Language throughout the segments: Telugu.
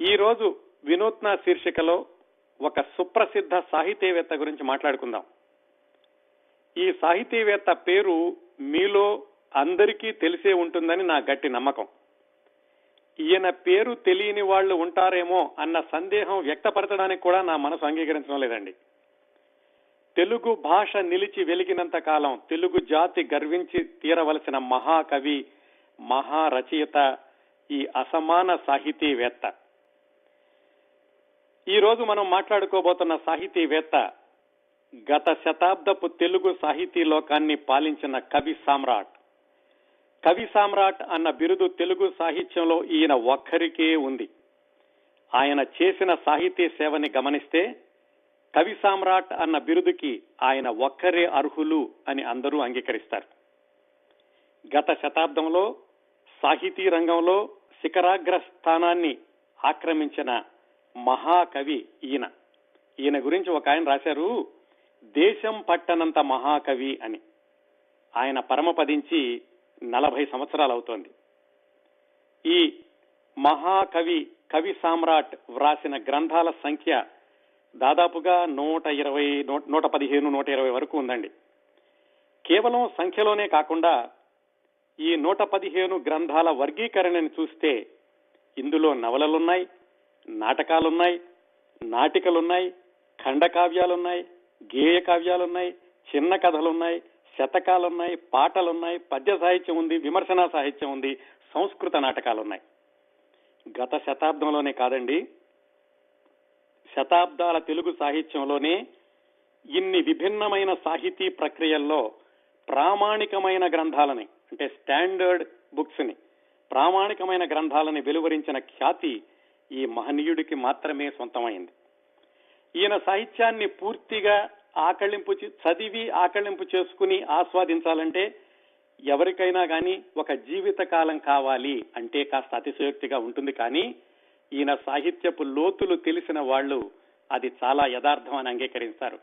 ఈ రోజు వినూత్న శీర్షికలో ఒక సుప్రసిద్ధ సాహితీవేత్త గురించి మాట్లాడుకుందాం. ఈ సాహితీవేత్త పేరు మీలో అందరికీ తెలిసే ఉంటుందని నా గట్టి నమ్మకం. ఈయన పేరు తెలియని వాళ్ళు ఉంటారేమో అన్న సందేహం వ్యక్తపరచడానికి కూడా నా మనసు అంగీకరించడం లేదండి. తెలుగు భాష నిలిచి వెలిగినంత కాలం తెలుగు జాతి గర్వించి తీరవలసిన మహాకవి మహారచయిత ఈ అసమాన సాహితీవేత్త. ఈ రోజు మనం మాట్లాడుకోబోతున్న సాహితీవేత్త గత శతాబ్దపు తెలుగు సాహితీ లోకాన్ని పాలించిన కవి సామ్రాట్. కవి సామ్రాట్ అన్న బిరుదు తెలుగు సాహిత్యంలో ఈయన ఒక్కరికే ఉంది. ఆయన చేసిన సాహితీ సేవని గమనిస్తే కవి సామ్రాట్ అన్న బిరుదుకి ఆయన ఒక్కరే అర్హులు అని అందరూ అంగీకరిస్తారు. గత శతాబ్దంలో సాహితీ రంగంలో శిఖరాగ్ర స్థానాన్ని ఆక్రమించిన మహాకవి ఈయన. ఈయన గురించి ఒక ఆయన రాశారు దేశం పట్టనంత మహాకవి అని. ఆయన పరమపదించి నలభై సంవత్సరాలు అవుతోంది. ఈ మహాకవి కవి సామ్రాట్ వ్రాసిన గ్రంథాల సంఖ్య దాదాపుగా నూట ఇరవై నూట పదిహేను నూట ఇరవై వరకు ఉందండి. కేవలం సంఖ్యలోనే కాకుండా ఈ నూట పదిహేను గ్రంథాల వర్గీకరణని చూస్తే ఇందులో నవలలున్నాయి నాటకాలున్నాయి నాటికలున్నాయి ఖండకావ్యాలున్నాయి గేయ కావ్యాలున్నాయి చిన్న కథలున్నాయి శతకాలున్నాయి పాటలున్నాయి పద్య సాహిత్యం ఉంది విమర్శనా సాహిత్యం ఉంది సంస్కృత నాటకాలున్నాయి. గత శతాబ్దంలోనే కాదండి శతాబ్దాల తెలుగు సాహిత్యంలోనే ఇన్ని విభిన్నమైన సాహితీ ప్రక్రియల్లో ప్రామాణికమైన గ్రంథాలని అంటే స్టాండర్డ్ బుక్స్ని ప్రామాణికమైన గ్రంథాలని వెలువరించిన ఖ్యాతి ఈ మహనీయుడికి మాత్రమే సొంతమైంది. ఈయన సాహిత్యాన్ని పూర్తిగా ఆకళింపు చదివి ఆకళింపు చేసుకుని ఆస్వాదించాలంటే ఎవరికైనా కానీ ఒక జీవిత కాలం కావాలి అంటే కాస్త అతిశయోక్తిగా ఉంటుంది కానీ ఈయన సాహిత్యపు లోతులు తెలిసిన వాళ్ళు అది చాలా యథార్థం అని అంగీకరిస్తారు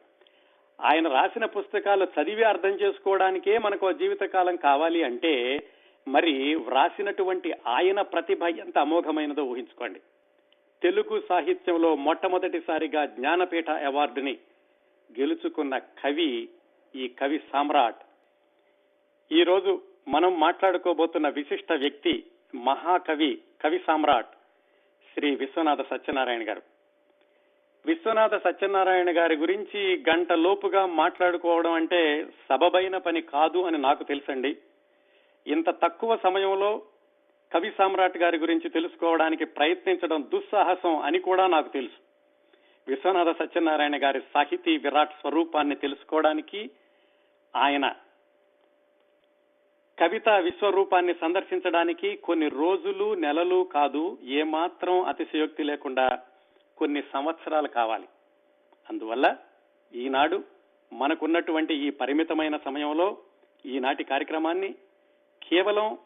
ఆయన రాసిన పుస్తకాలు చదివి అర్థం చేసుకోవడానికే మనకు జీవితకాలం కావాలి అంటే మరి వ్రాసినటువంటి ఆయన ప్రతిభ ఎంత అమోఘమైనదో ఊహించుకోండి. తెలుగు సాహిత్యంలో మొట్టమొదటిసారిగా జ్ఞానపీఠ అవార్డుని గెలుచుకున్న కవి ఈ కవి సామ్రాట్. ఈరోజు మనం మాట్లాడుకోబోతున్న విశిష్ట వ్యక్తి మహాకవి కవి సామ్రాట్ శ్రీ విశ్వనాథ సత్యనారాయణ గారు. విశ్వనాథ సత్యనారాయణ గారి గురించి గంట లోపుగా మాట్లాడుకోవడం అంటే సబబైన పని కాదు అని నాకు తెలుసండి. ఇంత తక్కువ సమయంలో కవి సామ్రాట్ గారి గురించి తెలుసుకోవడానికి ప్రయత్నించడం దుస్సాహసం అని కూడా నాకు తెలుసు. విశ్వనాథ సత్యనారాయణ గారి సాహితీ విరాట్ స్వరూపాన్ని తెలుసుకోవడానికి ఆయన కవిత విశ్వరూపాన్ని సందర్శించడానికి కొన్ని రోజులు నెలలు కాదు ఏమాత్రం అతిశయోక్తి లేకుండా కొన్ని సంవత్సరాలు కావాలి. అందువల్ల ఈనాడు మనకున్నటువంటి ఈ పరిమితమైన సమయంలో ఈనాటి కార్యక్రమాన్ని కేవలం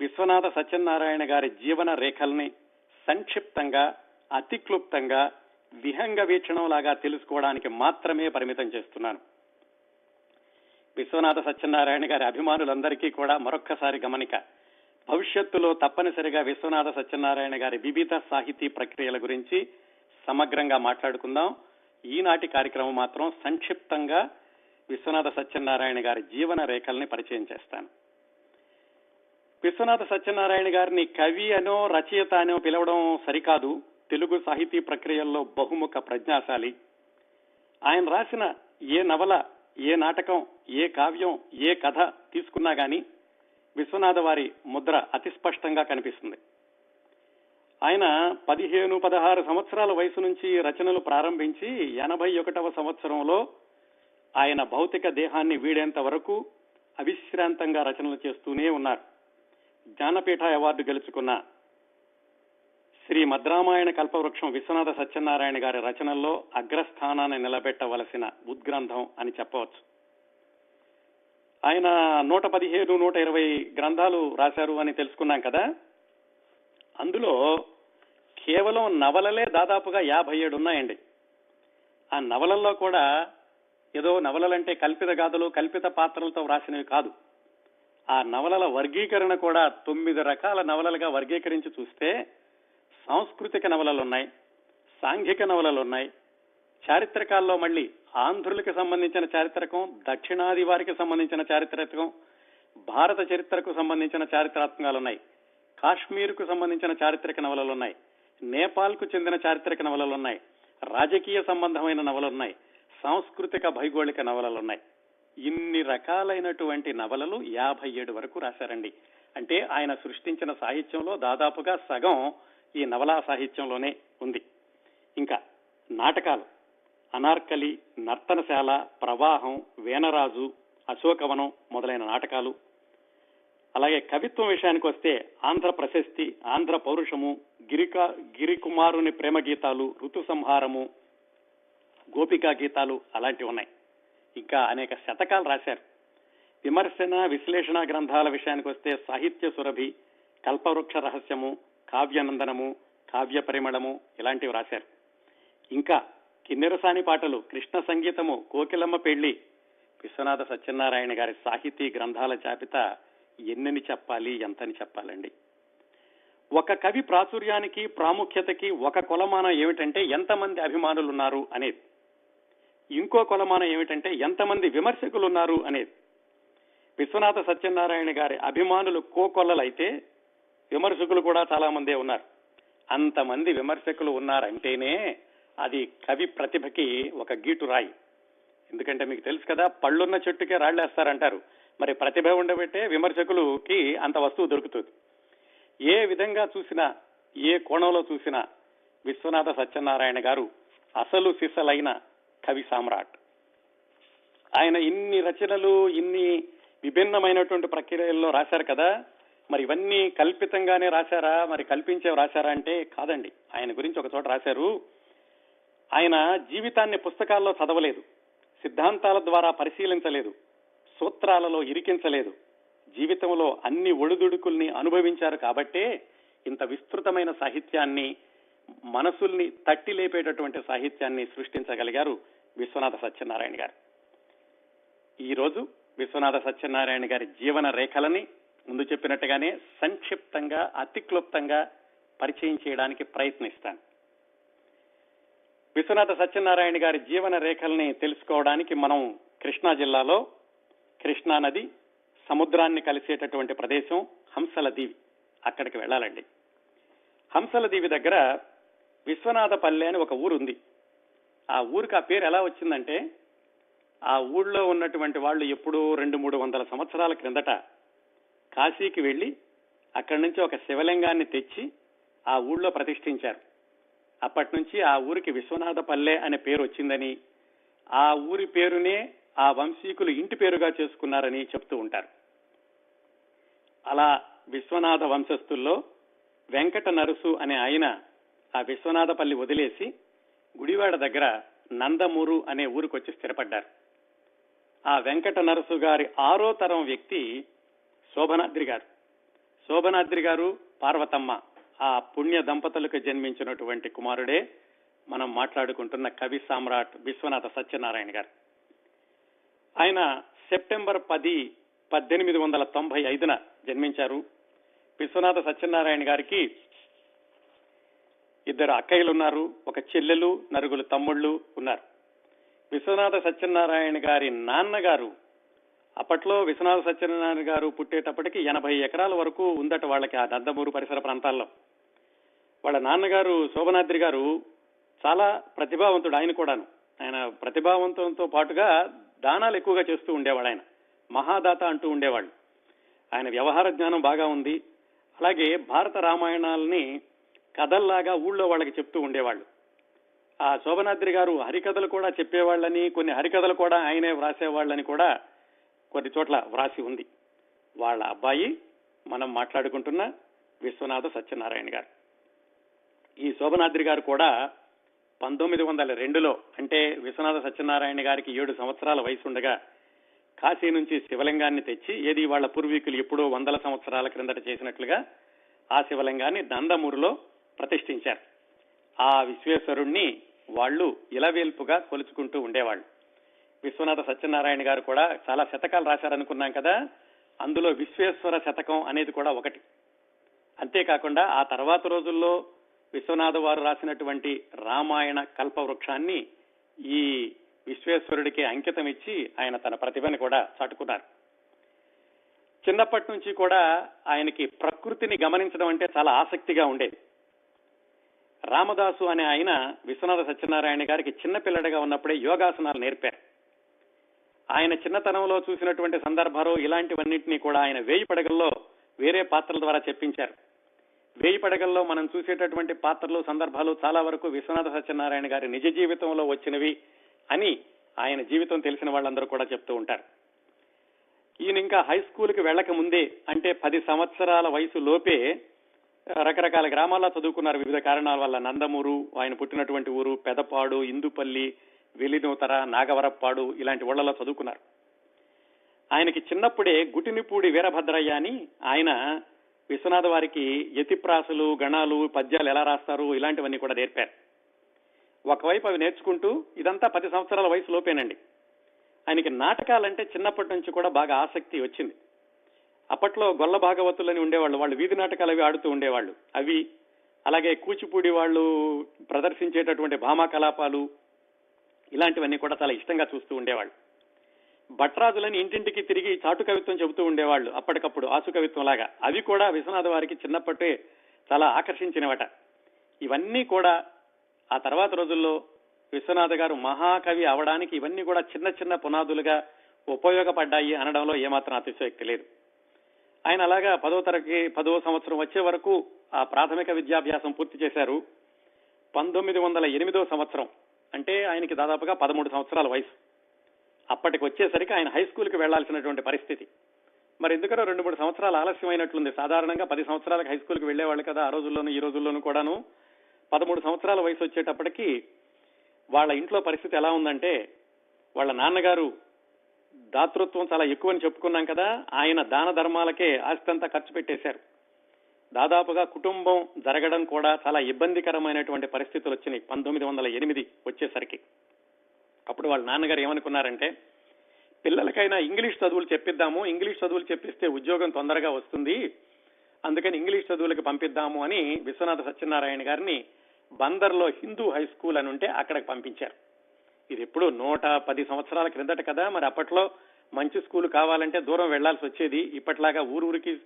విశ్వనాథ సత్యనారాయణ గారి జీవన రేఖల్ని సంక్షిప్తంగా అతి క్లుప్తంగా విహంగ వీక్షణం లాగా తెలుసుకోవడానికి మాత్రమే పరిమితం చేస్తున్నాను. విశ్వనాథ సత్యనారాయణ గారి అభిమానులందరికీ కూడా మరొక్కసారి గమనిక. భవిష్యత్తులో తప్పనిసరిగా విశ్వనాథ సత్యనారాయణ గారి వివిధ సాహితీ ప్రక్రియల గురించి సమగ్రంగా మాట్లాడుకుందాం. ఈనాటి కార్యక్రమం మాత్రం సంక్షిప్తంగా విశ్వనాథ సత్యనారాయణ గారి జీవన రేఖల్ని పరిచయం చేస్తాను. విశ్వనాథ సత్యనారాయణ గారిని కవి అనో రచయిత అనో పిలవడం సరికాదు. తెలుగు సాహితీ ప్రక్రియల్లో బహుముఖ ప్రజ్ఞాశాలి. ఆయన రాసిన ఏ నవల ఏ నాటకం ఏ కావ్యం ఏ కథ తీసుకున్నా గాని విశ్వనాథ వారి ముద్ర అతి స్పష్టంగా కనిపిస్తుంది. ఆయన పదిహేను పదహారు సంవత్సరాల వయసు నుంచి రచనలు ప్రారంభించి ఎనభై ఒకటవ సంవత్సరంలో ఆయన భౌతిక దేహాన్ని వీడేంత వరకు అవిశ్రాంతంగా రచనలు చేస్తూనే ఉన్నారు. జ్ఞానపీఠ అవార్డు గెలుచుకున్న శ్రీ మద్రామాయణ కల్పవృక్షం విశ్వనాథ సత్యనారాయణ గారి రచనల్లో అగ్రస్థానాన్ని నిలబెట్టవలసిన ఉద్గ్రంథం అని చెప్పవచ్చు. ఆయన నూట పదిహేను నూట ఇరవై గ్రంథాలు రాశారు అని తెలుసుకున్నాం కదా. అందులో కేవలం నవలలే దాదాపుగా యాభై ఏడు ఉన్నాయండి. ఆ నవలల్లో కూడా ఏదో నవలలంటే కల్పిత గాథలు కల్పిత పాత్రలతో వ్రాసినవి కాదు. ఆ నవలల వర్గీకరణ కూడా తొమ్మిది రకాల నవలలుగా వర్గీకరించి చూస్తే సాంస్కృతిక నవలలు ఉన్నాయి సాంఘిక నవలలు ఉన్నాయి. చారిత్రకాల్లో మళ్ళీ ఆంధ్రులకు సంబంధించిన చారిత్రకం దక్షిణాది వారికి సంబంధించిన చారిత్రకం భారత చరిత్రకు సంబంధించిన చారిత్రాత్మకాలు ఉన్నాయి. కాశ్మీర్కు సంబంధించిన చారిత్రక నవలలు ఉన్నాయి. నేపాల్కు చెందిన చారిత్రక నవలలు ఉన్నాయి. రాజకీయ సంబంధమైన నవలలు ఉన్నాయి. సాంస్కృతిక భౌగోళిక నవలలు ఉన్నాయి. ఇన్ని రకాలైనటువంటి నవలలు యాభై ఏడు వరకు రాశారండి. అంటే ఆయన సృష్టించిన సాహిత్యంలో దాదాపుగా సగం ఈ నవలా సాహిత్యంలోనే ఉంది. ఇంకా నాటకాలు. అనార్కలి నర్తనశాల ప్రవాహం వేనరాజు అశోకవనం మొదలైన నాటకాలు. అలాగే కవిత్వం విషయానికి వస్తే ఆంధ్ర ప్రశస్తి ఆంధ్ర పౌరుషము గిరిక గిరికుమారుని ప్రేమ గీతాలు ఋతు సంహారము గోపికా గీతాలు అలాంటివి ఉన్నాయి. ఇంకా అనేక శతకాలు రాశారు. విమర్శన విశ్లేషణ గ్రంథాల విషయానికి వస్తే సాహిత్య సురభి కల్పవృక్ష రహస్యము కావ్యనందనము కావ్య పరిమళము ఇలాంటివి రాశారు. ఇంకా కిన్నెరసాని పాటలు కృష్ణ సంగీతము కోకిలమ్మ పెళ్ళి విశ్వనాథ సత్యనారాయణ గారి సాహితీ గ్రంథాల జాబితా ఎన్నని చెప్పాలి ఎంతని చెప్పాలండి. ఒక కవి ప్రాచుర్యానికి ప్రాముఖ్యతకి ఒక కొలమానం ఏమిటంటే ఎంతమంది అభిమానులు ఉన్నారు అనేది. ఇంకో కొలమానం ఏమిటంటే ఎంతమంది విమర్శకులు ఉన్నారు అనేది. విశ్వనాథ సత్యనారాయణ గారి అభిమానులు కోకొల్లలైతే విమర్శకులు కూడా చాలా మందే ఉన్నారు. అంతమంది విమర్శకులు ఉన్నారంటేనే అది కవి ప్రతిభకి ఒక గీటు రాయి. ఎందుకంటే మీకు తెలుసు కదా పళ్ళున్న చెట్టుకే రాళ్ళేస్తారంటారు. మరి ప్రతిభ ఉండబట్టే విమర్శకులకి అంత వస్తువు దొరుకుతుంది. ఏ విధంగా చూసినా ఏ కోణంలో చూసినా విశ్వనాథ సత్యనారాయణ గారు అసలు సిసలైన కవి సామ్రాట్. ఆయన ఇన్ని రచనలు ఇన్ని విభిన్నమైనటువంటి ప్రక్రియల్లో రాశారు కదా? మరి ఇవన్నీ కల్పితంగానే రాశారా? మరి కల్పించే రాశారా అంటే కాదండి. ఆయన గురించి ఒక చోట రాశారు. ఆయన జీవితాన్ని పుస్తకాల్లో చదవలేదు. సిద్ధాంతాల ద్వారా పరిశీలించలేదు. సూత్రాలలో ఇరికించలేదు. జీవితంలో అన్ని ఒడిదుడుకుల్ని అనుభవించారు కాబట్టే ఇంత విస్తృతమైన సాహిత్యాన్ని మనసుల్ని తట్టి లేపేటటువంటి సాహిత్యాన్ని సృష్టించగలిగారు విశ్వనాథ సత్యనారాయణ గారు. ఈరోజు విశ్వనాథ సత్యనారాయణ గారి జీవన రేఖలని ముందు చెప్పినట్టుగానే సంక్షిప్తంగా అతి క్లుప్తంగా పరిచయం చేయడానికి ప్రయత్నిస్తాను. విశ్వనాథ సత్యనారాయణ గారి జీవన రేఖల్ని తెలుసుకోవడానికి మనం కృష్ణా జిల్లాలో కృష్ణా నది సముద్రాన్ని కలిసేటటువంటి ప్రదేశం హంసల దీవి అక్కడికి వెళ్ళాలండి. హంసల దీవి దగ్గర విశ్వనాథపల్లె అని ఒక ఊరుంది. ఆ ఊరికి ఆ పేరు ఎలా వచ్చిందంటే ఆ ఊళ్ళో ఉన్నటువంటి వాళ్ళు ఎప్పుడూ రెండు మూడు వందల సంవత్సరాల క్రిందట కాశీకి వెళ్ళి అక్కడి నుంచి ఒక శివలింగాన్ని తెచ్చి ఆ ఊళ్ళో ప్రతిష్ఠించారు. అప్పటి నుంచి ఆ ఊరికి విశ్వనాథపల్లె అనే పేరు వచ్చిందని ఆ ఊరి పేరునే ఆ వంశీకులు ఇంటి పేరుగా చేసుకున్నారని చెప్తూ ఉంటారు. అలా విశ్వనాథ వంశస్థుల్లో వెంకట నరుసు అనే ఆయన ఆ విశ్వనాథపల్లి వదిలేసి గుడివాడ దగ్గర నందమూరు అనే ఊరికి వచ్చి స్థిరపడ్డారు. ఆ వెంకట నరసు గారి ఆరో తరం వ్యక్తి శోభనాద్రి గారు. శోభనాద్రి గారు పార్వతమ్మ ఆ పుణ్య దంపతులకు జన్మించినటువంటి కుమారుడే. మనం మాట్లాడుకుంటున్న కవి సామ్రాట్ విశ్వనాథ సత్యనారాయణ గారు. ఆయన సెప్టెంబర్ పది పద్దెనిమిది వందల తొంభై ఐదున జన్మించారు. విశ్వనాథ సత్యనారాయణ గారికి ఇద్దరు అక్కయ్యలు ఉన్నారు ఒక చెల్లెలు నరుగులు తమ్ముళ్ళు ఉన్నారు. విశ్వనాథ సత్యనారాయణ గారి నాన్నగారు అప్పట్లో విశ్వనాథ సత్యనారాయణ గారు పుట్టేటప్పటికి ఎనభై ఎకరాల వరకు ఉందట వాళ్ళకి ఆ నందమూరు పరిసర ప్రాంతాల్లో. వాళ్ళ నాన్నగారు శోభనాద్రి గారు చాలా ప్రతిభావంతుడు ఆయన కూడాను. ఆయన ప్రతిభావంతంతో పాటుగా దానాలు ఎక్కువగా చేస్తూ ఉండేవాడు ఆయన. మహాదాత అంటూ ఉండేవాళ్ళు. ఆయన వ్యవహార జ్ఞానం బాగా ఉంది. అలాగే భారత రామాయణాలని కథల్లాగా ఊళ్ళో వాళ్ళకి చెప్తూ ఉండేవాళ్ళు. ఆ శోభనాద్రి గారు హరికథలు కూడా చెప్పేవాళ్ళని కొన్ని హరికథలు కూడా ఆయనే వ్రాసేవాళ్ళని కూడా కొన్ని చోట్ల వ్రాసి ఉంది. వాళ్ళ అబ్బాయి మనం మాట్లాడుకుంటున్న విశ్వనాథ సత్యనారాయణ గారు. ఈ శోభనాద్రి గారు కూడా పంతొమ్మిది వందల రెండులో అంటే విశ్వనాథ సత్యనారాయణ గారికి ఏడు సంవత్సరాల వయసు ఉండగా కాశీ నుంచి శివలింగాన్ని తెచ్చి ఏది వాళ్ళ పూర్వీకులు ఎప్పుడో వందల సంవత్సరాల క్రిందట చేసినట్లుగా ఆ శివలింగాన్ని నందమూరులో ప్రతిష్ఠించారు. ఆ విశ్వేశ్వరుణ్ణి వాళ్ళు ఇలవేల్పుగా కొలుచుకుంటూ ఉండేవాళ్ళు. విశ్వనాథ సత్యనారాయణ గారు కూడా చాలా శతకాలు రాశారనుకున్నాం కదా అందులో విశ్వేశ్వర శతకం అనేది కూడా ఒకటి. అంతేకాకుండా ఆ తర్వాత రోజుల్లో విశ్వనాథ వారు రాసినటువంటి రామాయణ కల్పవృక్షాన్ని ఈ విశ్వేశ్వరుడికి అంకితం ఇచ్చి ఆయన తన ప్రతిభని కూడా చాటుకున్నారు. చిన్నప్పటి నుంచి కూడా ఆయనకి ప్రకృతిని గమనించడం అంటే చాలా ఆసక్తిగా ఉండేది. రామదాసు అనే ఆయన విశ్వనాథ సత్యనారాయణ గారికి చిన్నపిల్లడిగా ఉన్నప్పుడే యోగాసనాలు నేర్పారు. ఆయన చిన్నతనంలో చూసినటువంటి సందర్భాలు ఇలాంటివన్నింటినీ కూడా ఆయన వేయి పడగల్లో వేరే పాత్రల ద్వారా చెప్పించారు. వేయి పడగల్లో మనం చూసేటటువంటి పాత్రలు సందర్భాలు చాలా వరకు విశ్వనాథ సత్యనారాయణ గారి నిజ జీవితంలో వచ్చినవి అని ఆయన జీవితం తెలిసిన వాళ్ళందరూ కూడా చెప్తూ ఉంటారు. ఈయన ఇంకా హై స్కూల్కి వెళ్ళక ముందే అంటే పది సంవత్సరాల వయసు లోపే రకరకాల గ్రామాల్లో చదువుకున్నారు వివిధ కారణాల వల్ల. నందమూరు ఆయన పుట్టినటువంటి ఊరు పెదపాడు ఇందుపల్లి వెలినూతర నాగవరప్పాడు ఇలాంటి ఊళ్ళలో చదువుకున్నారు. ఆయనకి చిన్నప్పుడే గుటినిపూడి వీరభద్రయ్య అని ఆయన విశ్వనాథ వారికి యతిప్రాసలు గణాలు పద్యాలు ఎలా రాస్తారు ఇలాంటివన్నీ కూడా నేర్పారు. ఒకవైపు అవి నేర్చుకుంటూ ఇదంతా పది సంవత్సరాల వయసు లోపేనండి. ఆయనకి నాటకాలంటే చిన్నప్పటి నుంచి కూడా బాగా ఆసక్తి వచ్చింది. అప్పట్లో గొల్ల భాగవతులని ఉండేవాళ్ళు. వాళ్ళు వీధి నాటకాలు అవి ఆడుతూ ఉండేవాళ్ళు. అవి అలాగే కూచిపూడి వాళ్ళు ప్రదర్శించేటటువంటి భామా కలాపాలు ఇలాంటివన్నీ కూడా చాలా ఇష్టంగా చూస్తూ ఉండేవాళ్ళు. భట్రాజులని ఇంటింటికి తిరిగి చాటు కవిత్వం చెబుతూ ఉండేవాళ్ళు అప్పటికప్పుడు ఆసు కవిత్వం లాగా. అవి కూడా విశ్వనాథ వారికి చిన్నప్పటే చాలా ఆకర్షించినవట. ఇవన్నీ కూడా ఆ తర్వాత రోజుల్లో విశ్వనాథ గారు మహాకవి అవడానికి ఇవన్నీ కూడా చిన్న చిన్న పునాదులుగా ఉపయోగపడ్డాయి అనడంలో ఏమాత్రం అతిశయోక్తి లేదు. ఆయన అలాగా పదో తరగతి పదో సంవత్సరం వచ్చే వరకు ఆ ప్రాథమిక విద్యాభ్యాసం పూర్తి చేశారు. పంతొమ్మిది వందల ఎనిమిదో సంవత్సరం అంటే ఆయనకి దాదాపుగా పదమూడు సంవత్సరాల వయసు. అప్పటికి వచ్చేసరికి ఆయన హై స్కూల్కి వెళ్ళాల్సినటువంటి పరిస్థితి. మరి ఎందుకనో రెండు మూడు సంవత్సరాలు ఆలస్యమైనట్లుంది. సాధారణంగా పది సంవత్సరాలకు హై స్కూల్కి వెళ్ళేవాళ్ళు కదా ఆ రోజుల్లోనూ ఈ రోజుల్లోనూ కూడాను. పదమూడు సంవత్సరాల వయసు వచ్చేటప్పటికి వాళ్ళ ఇంట్లో పరిస్థితి ఎలా ఉందంటే వాళ్ళ నాన్నగారు దాతృత్వం చాలా ఎక్కువని చెప్పుకున్నాం కదా ఆయన దాన ధర్మాలకే ఆస్తి అంతా ఖర్చు పెట్టేశారు. దాదాపుగా కుటుంబం జరగడం కూడా చాలా ఇబ్బందికరమైనటువంటి పరిస్థితులు వచ్చినాయి పంతొమ్మిది వందల ఎనిమిది వచ్చేసరికి. అప్పుడు వాళ్ళ నాన్నగారు ఏమనుకున్నారంటే పిల్లలకైనా ఇంగ్లీష్ చదువులు చెప్పిద్దాము ఇంగ్లీష్ చదువులు చెప్పిస్తే ఉద్యోగం తొందరగా వస్తుంది అందుకని ఇంగ్లీష్ చదువులకు పంపిద్దాము అని విశ్వనాథ సత్యనారాయణ గారిని బందర్లో హిందూ హై స్కూల్ అని ఉంటే అక్కడికి పంపించారు. ఇది ఎప్పుడు నూట పది సంవత్సరాల క్రిందట కదా మరి అప్పట్లో మంచి స్కూల్ కావాలంటే దూరం వెళ్ళాల్సి వచ్చేది. ఇప్పట్లాగా ఊరూరికి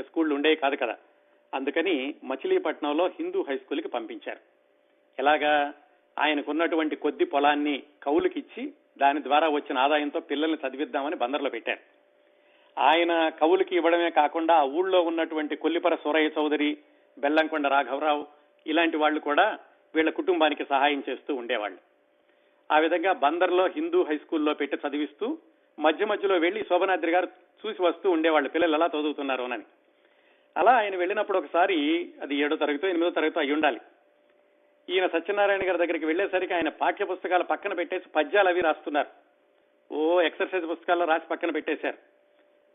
స్కూళ్ళు ఉండేవి కాదు కదా. అందుకని మచిలీపట్నంలో హిందూ హై స్కూల్కి పంపించారు. ఎలాగా? ఆయనకున్నటువంటి కొద్ది పొలాన్ని కవులకిచ్చి దాని ద్వారా వచ్చిన ఆదాయంతో పిల్లల్ని చదివిద్దామని బందర్లో పెట్టారు. ఆయన కవులకి ఇవ్వడమే కాకుండా ఆ ఊళ్ళో ఉన్నటువంటి కొల్లిపర సూరయ్య చౌదరి బెల్లంకొండ రాఘవరావు ఇలాంటి వాళ్ళు కూడా వీళ్ళ కుటుంబానికి సహాయం చేస్తూ ఉండేవాళ్ళు. ఆ విధంగా బందర్లో హిందూ హై స్కూల్లో పెట్టి చదివిస్తూ మధ్య మధ్యలో వెళ్ళి శోభనాద్రి గారు చూసి వస్తూ ఉండేవాళ్ళు. పిల్లలు ఎలా చదువుతున్నారు అని. అలా ఆయన వెళ్ళినప్పుడు ఒకసారి అది ఏడో తరగతి ఎనిమిదో తరగతి అయి ఉండాలి. ఈయన సత్యనారాయణ గారి దగ్గరికి వెళ్ళేసరికి ఆయన పాఠ్య పుస్తకాలు పక్కన పెట్టేసి పద్యాలు అవి రాస్తున్నారు. ఓ ఎక్సర్సైజ్ పుస్తకాల్లో రాసి పక్కన పెట్టేశారు.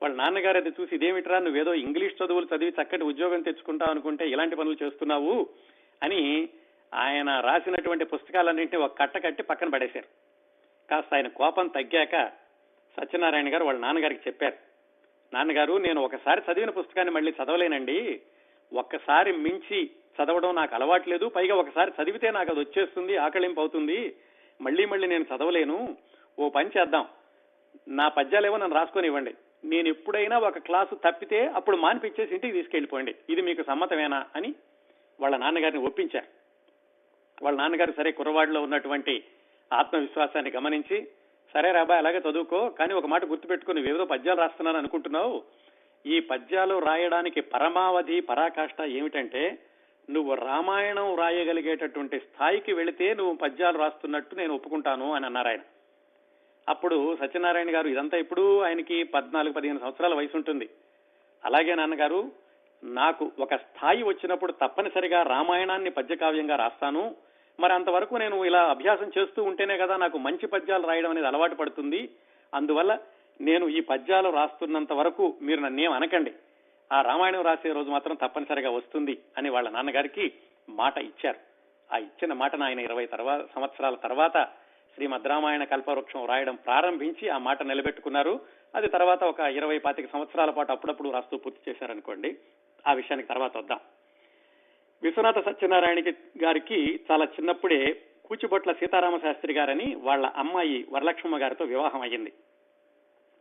వాళ్ళ నాన్నగారు అది చూసి ఇదేమిట్రా నువ్వేదో ఇంగ్లీష్ చదువులు చదివి చక్కటి ఉద్యోగం తెచ్చుకుంటావు అనుకుంటే ఇలాంటి పనులు చేస్తున్నావు? అని ఆయన రాసినటువంటి పుస్తకాలన్నింటినీ ఒక కట్ట కట్టి పక్కన పడేశారు. కాస్త ఆయన కోపం తగ్గాక సత్యనారాయణ గారు వాళ్ళ నాన్నగారికి చెప్పారు. నాన్నగారు నేను ఒకసారి చదివిన పుస్తకాన్ని మళ్ళీ చదవలేనండి. ఒక్కసారి మించి చదవడం నాకు అలవాట్లేదు. పైగా ఒకసారి చదివితే నాకు అది వచ్చేస్తుంది ఆకలింపు అవుతుంది. మళ్ళీ మళ్ళీ నేను చదవలేను. ఓ పని చేద్దాం. నా పద్యాలేవో నన్ను రాసుకొని ఇవ్వండి. నేను ఎప్పుడైనా ఒక క్లాసు తప్పితే అప్పుడు మానిపించేసి ఇంటికి తీసుకెళ్ళిపోండి ఇది మీకు సమ్మతమేనా అని వాళ్ళ నాన్నగారిని ఒప్పించారు. వాళ్ళ నాన్నగారు సరే కుర్రవాడిలో ఉన్నటువంటి ఆత్మవిశ్వాసాన్ని గమనించి సరే రాబా అలాగే చదువుకో కానీ ఒక మాట గుర్తుపెట్టుకుని ఏదో పద్యాలు రాస్తున్నాను అనుకుంటున్నావు. ఈ పద్యాలు రాయడానికి పరమావధి పరాకాష్ట ఏమిటంటే నువ్వు రామాయణం రాయగలిగేటటువంటి స్థాయికి వెళితే నువ్వు పద్యాలు రాస్తున్నట్టు నేను ఒప్పుకుంటాను అని అన్నారు ఆయన. అప్పుడు సత్యనారాయణ గారు ఇదంతా ఇప్పుడు ఆయనకి పద్నాలుగు పదిహేను సంవత్సరాల వయసు ఉంటుంది. అలాగే నాన్నగారు నాకు ఒక స్థాయి వచ్చినప్పుడు తప్పనిసరిగా రామాయణాన్ని పద్యకావ్యంగా రాస్తాను. మరి అంతవరకు నేను ఇలా అభ్యాసం చేస్తూ ఉంటేనే కదా నాకు మంచి పద్యాలు రాయడం అనేది అలవాటు పడుతుంది. అందువల్ల నేను ఈ పద్యాలు రాస్తున్నంత వరకు మీరు నన్నేం అనకండి. ఆ రామాయణం రాసే రోజు మాత్రం తప్పనిసరిగా వస్తుంది అని వాళ్ళ నాన్నగారికి మాట ఇచ్చారు. ఆ ఇచ్చిన మాటను ఆయన ఇరవై తర్వాత సంవత్సరాల తర్వాత శ్రీమద్ రామాయణ కల్పవృక్షం రాయడం ప్రారంభించి ఆ మాట నిలబెట్టుకున్నారు. అది తర్వాత ఒక ఇరవై పాతిక సంవత్సరాల పాటు అప్పుడప్పుడు రాస్తూ పూర్తి చేశారనుకోండి. ఆ విషయానికి తర్వాత వద్దాం. విశ్వనాథ సత్యనారాయణ గారికి చాలా చిన్నప్పుడే కూచిబొట్ల సీతారామ శాస్త్రి గారని వాళ్ళ అమ్మాయి వరలక్ష్మమ్మ గారితో వివాహం అయ్యింది.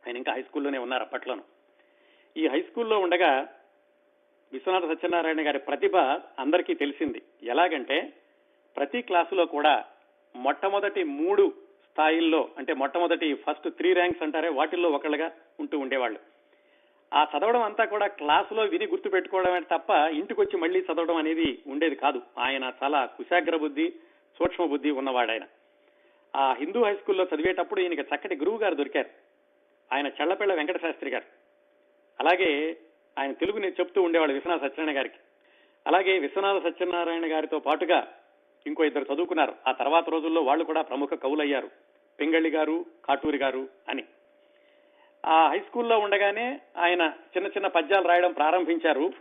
ఆయన ఇంకా హై స్కూల్లోనే ఉన్నారు అప్పట్లోను. ఈ హై స్కూల్లో ఉండగా విశ్వనాథ సత్యనారాయణ గారి ప్రతిభ అందరికీ తెలిసింది. ఎలాగంటే ప్రతి క్లాసులో కూడా మొట్టమొదటి మూడు స్థాయిల్లో అంటే మొట్టమొదటి ఫస్ట్ త్రీ ర్యాంక్స్ అంటారే వాటిల్లో ఒకళ్ళుగా ఉంటూ ఉండేవాళ్ళు. ఆ చదవడం అంతా కూడా క్లాసులో విని గుర్తు పెట్టుకోవడమే తప్ప ఇంటికి వచ్చి మళ్ళీ చదవడం అనేది ఉండేది కాదు. ఆయన చాలా కుశాగ్ర బుద్ధి సూక్ష్మ బుద్ధి ఉన్నవాడాయన. ఆ హిందూ హై స్కూల్లో చదివేటప్పుడు ఈయనకి చక్కటి గురువు గారు దొరికారు. ఆయన చల్లపిళ్ళ వెంకట శాస్త్రి గారు. అలాగే ఆయన తెలుగుని చెప్తూ ఉండేవాళ్ళు విశ్వనాథ సత్యనారాయణ గారికి. అలాగే విశ్వనాథ సత్యనారాయణ గారితో పాటుగా ఇంకో ఇద్దరు చదువుకున్నారు. ఆ తర్వాత రోజుల్లో వాళ్ళు కూడా ప్రముఖ కవులయ్యారు. పింగళి గారు కాటూరి గారు అని. ఆ హై స్కూల్లో ఉండగానే ఆయన చిన్న చిన్న పద్యాలు రాయడం ప్రారంభించారు.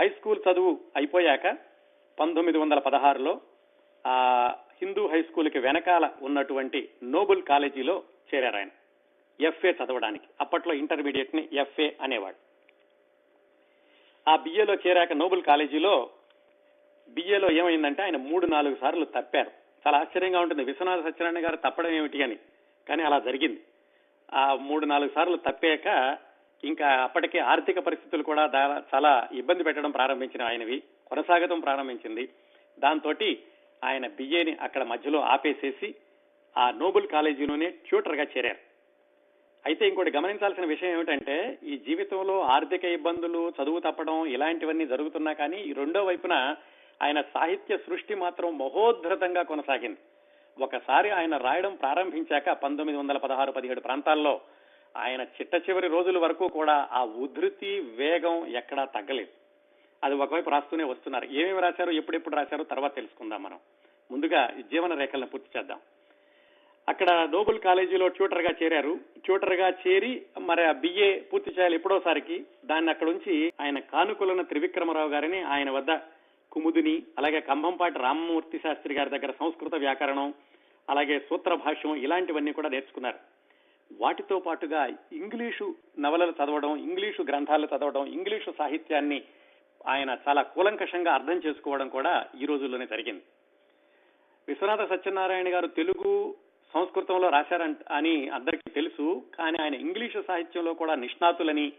హై స్కూల్ చదువు అయిపోయాక పంతొమ్మిది వందల పదహారులో ఆ హిందూ హై స్కూల్కి వెనకాల ఉన్నటువంటి నోబుల్ కాలేజీలో చేరారు ఆయన. ఎఫ్ఏ చదవడానికి. అప్పట్లో ఇంటర్మీడియట్ని ఎఫ్ఏ అనేవాడు. ఆ బిఏలో చేరాక నోబుల్ కాలేజీలో బిఏలో ఏమైందంటే ఆయన మూడు నాలుగు సార్లు తప్పారు. చాలా ఆశ్చర్యంగా ఉంటుంది. విశ్వనాథ సత్యనారాయణ గారు తప్పడం ఏమిటి అని. కానీ అలా జరిగింది. ఆ మూడు నాలుగు సార్లు తప్పాక ఇంకా అప్పటికే ఆర్థిక పరిస్థితులు కూడా చాలా ఇబ్బంది పెట్టడం ప్రారంభించిన ఆయనవి కొనసాగడం ప్రారంభించింది. దాంతో ఆయన బిఏని అక్కడ మధ్యలో ఆపేసేసి ఆ నోబుల్ కాలేజీలోనే ట్యూటర్గా చేరారు. అయితే ఇంకోటి గమనించాల్సిన విషయం ఏమిటంటే ఈ జీవితంలో ఆర్థిక ఇబ్బందులు చదువు తప్పడం ఇలాంటివన్నీ జరుగుతున్నా కానీ ఈ రెండో వైపున ఆయన సాహిత్య సృష్టి మాత్రం మహోద్ధృతంగా కొనసాగింది. ఒకసారి ఆయన రాయడం ప్రారంభించాక పంతొమ్మిది వందల పదహారు పదిహేడు ప్రాంతాల్లో ఆయన చిట్ట చివరి రోజుల వరకు కూడా ఆ ఉధృతి వేగం ఎక్కడా తగ్గలేదు. అది ఒకవైపు రాస్తూనే వస్తున్నారు. ఏమేమి రాశారు ఎప్పుడెప్పుడు రాశారో తర్వాత తెలుసుకుందాం మనం. ముందుగా జీవన రేఖలను పూర్తి చేద్దాం. అక్కడ నోబుల్ కాలేజీలో ట్యూటర్గా చేరారు. ట్యూటర్గా చేరి మరి ఆ బిఏ పూర్తి చేయాలి ఎప్పుడోసారికి దాన్ని అక్కడ ఉంచి ఆయన కానుకలున్న త్రివిక్రమరావు గారిని ఆయన వద్ద కుముదిని అలాగే కంభంపాటి రామమూర్తి శాస్త్రి గారి దగ్గర సంస్కృత వ్యాకరణం అలాగే సూత్ర భాష్యం ఇలాంటివన్నీ కూడా నేర్చుకున్నారు. వాటితో పాటుగా ఇంగ్లీషు నవలలు చదవడం ఇంగ్లీషు గ్రంథాలు చదవడం ఇంగ్లీషు సాహిత్యాన్ని ఆయన చాలా కూలంకషంగా అర్థం చేసుకోవడం కూడా ఈ రోజుల్లోనే జరిగింది. విశ్వనాథ సత్యనారాయణ గారు తెలుగు సంస్కృతంలో రాశారంట అని అందరికీ తెలుసు కానీ ఆయన ఇంగ్లీషు సాహిత్యంలో కూడా నిష్ణాతులని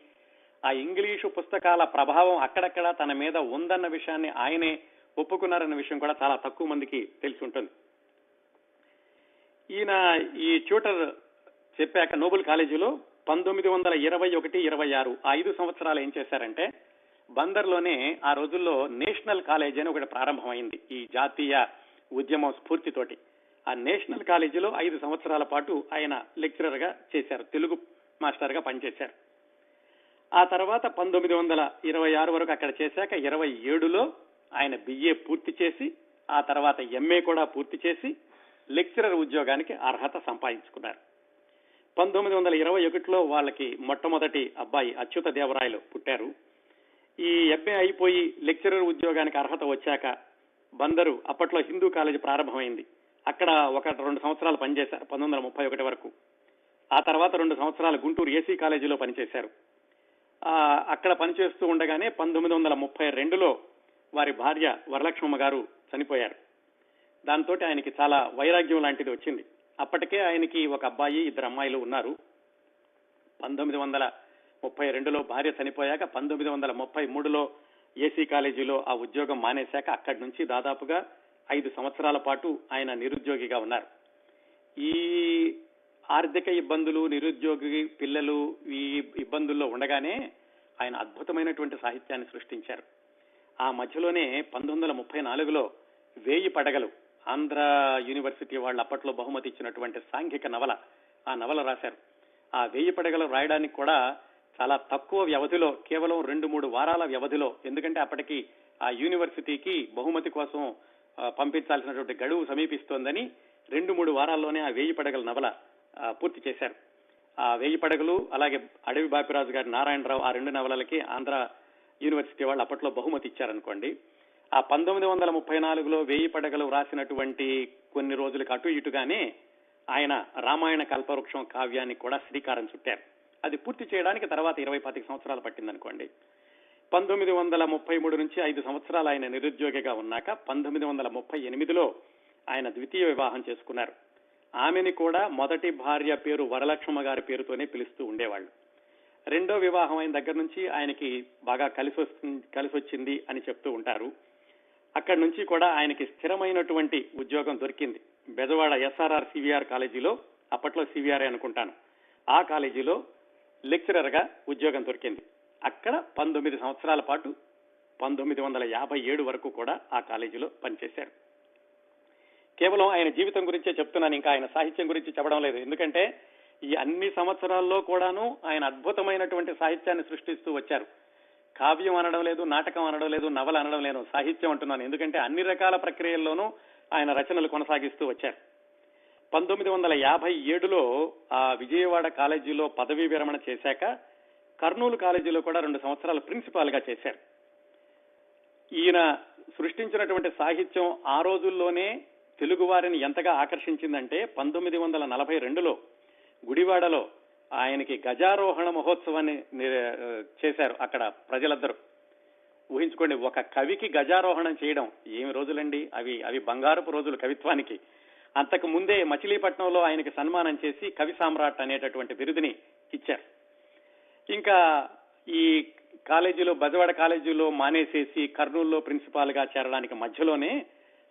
ఆ ఇంగ్లీషు పుస్తకాల ప్రభావం అక్కడక్కడ తన మీద ఉందన్న విషయాన్ని ఆయనే ఒప్పుకున్నారన్న విషయం కూడా చాలా తక్కువ మందికి తెలిసి ఉంటుంది ఈయన ఈ ట్యూటర్ చెప్పాక నోబుల్ కాలేజీలో పంతొమ్మిది వందల ఇరవై ఒకటి ఇరవై ఆరు ఆ ఐదు సంవత్సరాలు ఏం చేశారంటే బందర్లోనే ఆ రోజుల్లో నేషనల్ కాలేజ్ అని ఒకటి ప్రారంభమైంది ఈ జాతీయ ఉద్యమం స్ఫూర్తితోటి. ఆ నేషనల్ కాలేజీలో ఐదు సంవత్సరాల పాటు ఆయన లెక్చరర్గా చేశారు తెలుగు మాస్టర్గా పనిచేశారు. ఆ తర్వాత పంతొమ్మిది వందల ఇరవై ఆరు వరకు అక్కడ చేశాక ఇరవై ఏడులో ఆయన బిఏ పూర్తి చేసి ఆ తర్వాత ఎంఏ కూడా పూర్తి చేసి లెక్చరర్ ఉద్యోగానికి అర్హత సంపాదించుకున్నారు. పంతొమ్మిది వందల ఇరవై ఒకటిలో వాళ్ళకి మొట్టమొదటి అబ్బాయి అచ్యుత దేవరాయలు పుట్టారు. ఈ ఎంఏ అయిపోయి లెక్చరర్ ఉద్యోగానికి అర్హత వచ్చాక బందరు అప్పట్లో హిందూ కాలేజీ ప్రారంభమైంది. అక్కడ ఒక రెండు సంవత్సరాలు పనిచేశారు పంతొమ్మిది వందల ముప్పై ఒకటి వరకు. ఆ తర్వాత రెండు సంవత్సరాలు గుంటూరు ఏసీ కాలేజీలో పనిచేశారు. అక్కడ పనిచేస్తూ ఉండగానే పంతొమ్మిది వందల ముప్పై రెండులో వారి భార్య వరలక్ష్మమ్మ గారు చనిపోయారు. దాంతో ఆయనకి చాలా వైరాగ్యం లాంటిది వచ్చింది. అప్పటికే ఆయనకి ఒక అబ్బాయి ఇద్దరు అమ్మాయిలు ఉన్నారు. పంతొమ్మిది వందల ముప్పై రెండులో భార్య చనిపోయాక పంతొమ్మిది వందల ముప్పై మూడులో ఏసీ కాలేజీలో ఆ ఉద్యోగం మానేశాక అక్కడి నుంచి దాదాపుగా ఐదు సంవత్సరాల పాటు ఆయన నిరుద్యోగిగా ఉన్నారు. ఈ ఆర్థిక ఇబ్బందులు నిరుద్యోగి పిల్లలు ఈ ఇబ్బందుల్లో ఉండగానే ఆయన అద్భుతమైనటువంటి సాహిత్యాన్ని సృష్టించారు. ఆ మధ్యలోనే పంతొమ్మిది వందల ముప్పై నాలుగులో వేయి పడగలు ఆంధ్ర యూనివర్సిటీ వాళ్ళు అప్పట్లో బహుమతి ఇచ్చినటువంటి సాంఘిక నవల ఆ నవల రాశారు. ఆ వేయి పడగలు రాయడానికి కూడా చాలా తక్కువ వ్యవధిలో కేవలం రెండు మూడు వారాల వ్యవధిలో ఎందుకంటే అప్పటికి ఆ యూనివర్సిటీకి బహుమతి కోసం పంపించాల్సినటువంటి గడువు సమీపిస్తోందని రెండు మూడు వారాల్లోనే ఆ వేయి పడగల నవల పూర్తి చేశారు. ఆ వేయి పడగలు అలాగే అడవి బాపిరాజు గారి నారాయణరావు ఆ రెండు నవలలకి ఆంధ్ర యూనివర్సిటీ వాళ్ళు అప్పట్లో బహుమతి ఇచ్చారనుకోండి. ఆ పంతొమ్మిది వందల ముప్పై నాలుగులో వేయి పడగలు రాసినటువంటి కొన్ని రోజులకు అటు ఇటుగానే ఆయన రామాయణ కల్పవృక్షం కావ్యానికి కూడా శ్రీకారం చుట్టారు. అది పూర్తి చేయడానికి తర్వాత ఇరవై పాతిక సంవత్సరాలు పట్టిందనుకోండి. పంతొమ్మిది వందల ముప్పై మూడు నుంచి ఐదు సంవత్సరాలు ఆయన నిరుద్యోగిగా ఉన్నాక పంతొమ్మిది వందల ముప్పై ఎనిమిదిలో ఆయన ద్వితీయ వివాహం చేసుకున్నారు. ఆమెని కూడా మొదటి భార్య పేరు వరలక్ష్మ గారి పేరుతోనే పిలుస్తూ ఉండేవాళ్ళు. రెండో వివాహం అయిన దగ్గర నుంచి ఆయనకి బాగా కలిసి వస్తుంది కలిసి వచ్చింది అని చెప్తూ ఉంటారు. అక్కడి నుంచి కూడా ఆయనకి స్థిరమైనటువంటి ఉద్యోగం దొరికింది. బెజవాడ ఎస్ఆర్ఆర్ సివిఆర్ కాలేజీలో అప్పట్లో సివిఆర్ అనుకుంటాను. ఆ కాలేజీలో లెక్చరర్గా ఉద్యోగం దొరికింది. అక్కడ పంతొమ్మిది సంవత్సరాల పాటు పంతొమ్మిది వందల యాభై ఏడు వరకు కూడా ఆ కాలేజీలో పనిచేశారు. కేవలం ఆయన జీవితం గురించే చెప్తున్నాను ఇంకా ఆయన సాహిత్యం గురించి చెప్పడం లేదు. ఎందుకంటే ఈ అన్ని సంవత్సరాల్లో కూడాను ఆయన అద్భుతమైనటువంటి సాహిత్యాన్ని సృష్టిస్తూ వచ్చారు. కావ్యం అనడం లేదు నాటకం అనడం లేదు నవల అనడం లేదు సాహిత్యం అంటున్నాను. ఎందుకంటే అన్ని రకాల ప్రక్రియల్లోనూ ఆయన రచనలు కొనసాగిస్తూ వచ్చారు. పంతొమ్మిది వందల యాభై ఏడులో ఆ విజయవాడ కాలేజీలో పదవీ విరమణ చేశాక కర్నూలు కాలేజీలో కూడా రెండు సంవత్సరాలు ప్రిన్సిపాల్గా చేశారు. ఈయన సృష్టించినటువంటి సాహిత్యం ఆ రోజుల్లోనే తెలుగు వారిని ఎంతగా ఆకర్షించిందంటే పంతొమ్మిది వందల నలభై రెండులో గుడివాడలో ఆయనకి గజారోహణ మహోత్సవాన్ని చేశారు అక్కడ ప్రజలందరూ. ఊహించుకోండి ఒక కవికి గజారోహణం చేయడం ఏమి రోజులండి? అవి అవి బంగారపు రోజులు కవిత్వానికి. అంతకు ముందే మచిలీపట్నంలో ఆయనకి సన్మానం చేసి కవి సామ్రాట్ అనేటటువంటి బిరుదుని ఇచ్చారు. ఇంకా ఈ కాలేజీలో బజవాడ కాలేజీలో మానేసేసి కర్నూలులో ప్రిన్సిపాల్గా చేరడానికి మధ్యలోనే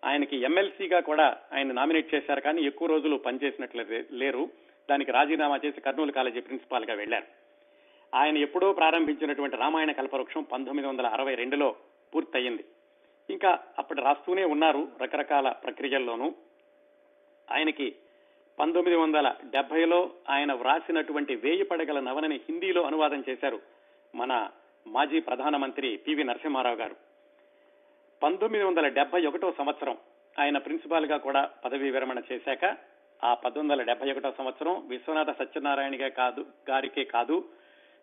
ఆయనకి ఎమ్మెల్సీగా కూడా ఆయన నామినేట్ చేశారు కానీ ఎక్కువ రోజులు పనిచేసినట్లు లేరు. దానికి రాజీనామా చేసి కర్నూలు కాలేజీ ప్రిన్సిపాల్గా వెళ్ళారు ఆయన ఎప్పుడో ప్రారంభించినటువంటి రామాయణ కల్పవృక్షం పంతొమ్మిది వందల అరవై రెండులో పూర్తయింది. ఇంకా అప్పటి రాస్తూనే ఉన్నారు రకరకాల ప్రక్రియల్లోనూ. ఆయనకి పంతొమ్మిది వందల డెబ్బైలో ఆయన వ్రాసినటువంటి వేయి పడగల నవలని హిందీలో అనువాదం చేశారు మన మాజీ ప్రధానమంత్రి పివి నరసింహారావు గారు. పంతొమ్మిది వందల డెబ్బై ఒకటో సంవత్సరం ఆయన ప్రిన్సిపాల్గా కూడా పదవీ విరమణ చేశాక ఆ పంతొమ్మిది వందల డెబ్బై ఒకటో సంవత్సరం విశ్వనాథ సత్యనారాయణ కాదు గారికే కాదు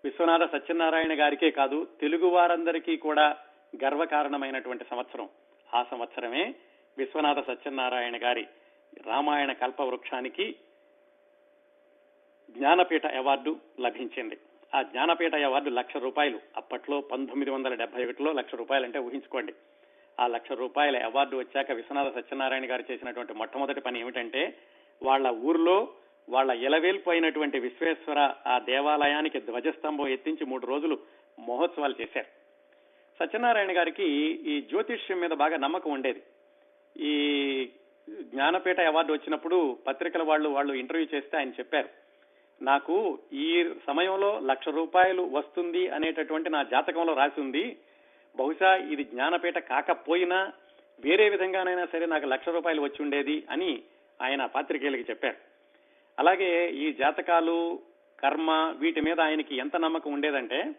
విశ్వనాథ సత్యనారాయణ గారికే కాదు తెలుగు వారందరికీ కూడా గర్వకారణమైనటువంటి సంవత్సరం. ఆ సంవత్సరమే విశ్వనాథ సత్యనారాయణ గారి రామాయణ కల్పవృక్షానికి జ్ఞానపీఠ అవార్డు లభించింది. ఆ జ్ఞానపీఠ అవార్డు లక్ష రూపాయలు. అప్పట్లో పంతొమ్మిది వందల డెబ్బై ఒకటిలో లక్ష రూపాయలు అంటే ఊహించుకోండి. ఆ లక్ష రూపాయల అవార్డు వచ్చాక విశ్వనాథ సత్యనారాయణ గారు చేసినటువంటి మొట్టమొదటి పని ఏమిటంటే వాళ్ళ ఊర్లో వాళ్ళ ఇలవేల్పోయినటువంటి విశ్వేశ్వర ఆ దేవాలయానికి ధ్వజస్తంభం ఎత్తించి మూడు రోజులు మహోత్సవాలు చేశారు. సత్యనారాయణ గారికి ఈ జ్యోతిష్యం మీద బాగా నమ్మకం ఉండేది. ఈ జ్ఞానపీఠ అవార్డు వచ్చినప్పుడు పత్రికల వాళ్ళు వాళ్ళు ఇంటర్వ్యూ చేస్తే ఆయన చెప్పారు నాకు ఈ సమయంలో లక్ష రూపాయలు వస్తుంది అనేటటువంటి నా జాతకంలో రాసి ఉంది. బహుశా ఇది జ్ఞానపీఠ కాకపోయినా వేరే విధంగానైనా సరే నాకు లక్ష రూపాయలు వచ్చి ఉండేది అని ఆయన పాత్రికేయులకి చెప్పారు. అలాగే ఈ జాతకాలు కర్మ వీటి మీద ఆయనకి ఎంత నమ్మకం ఉండేదంటే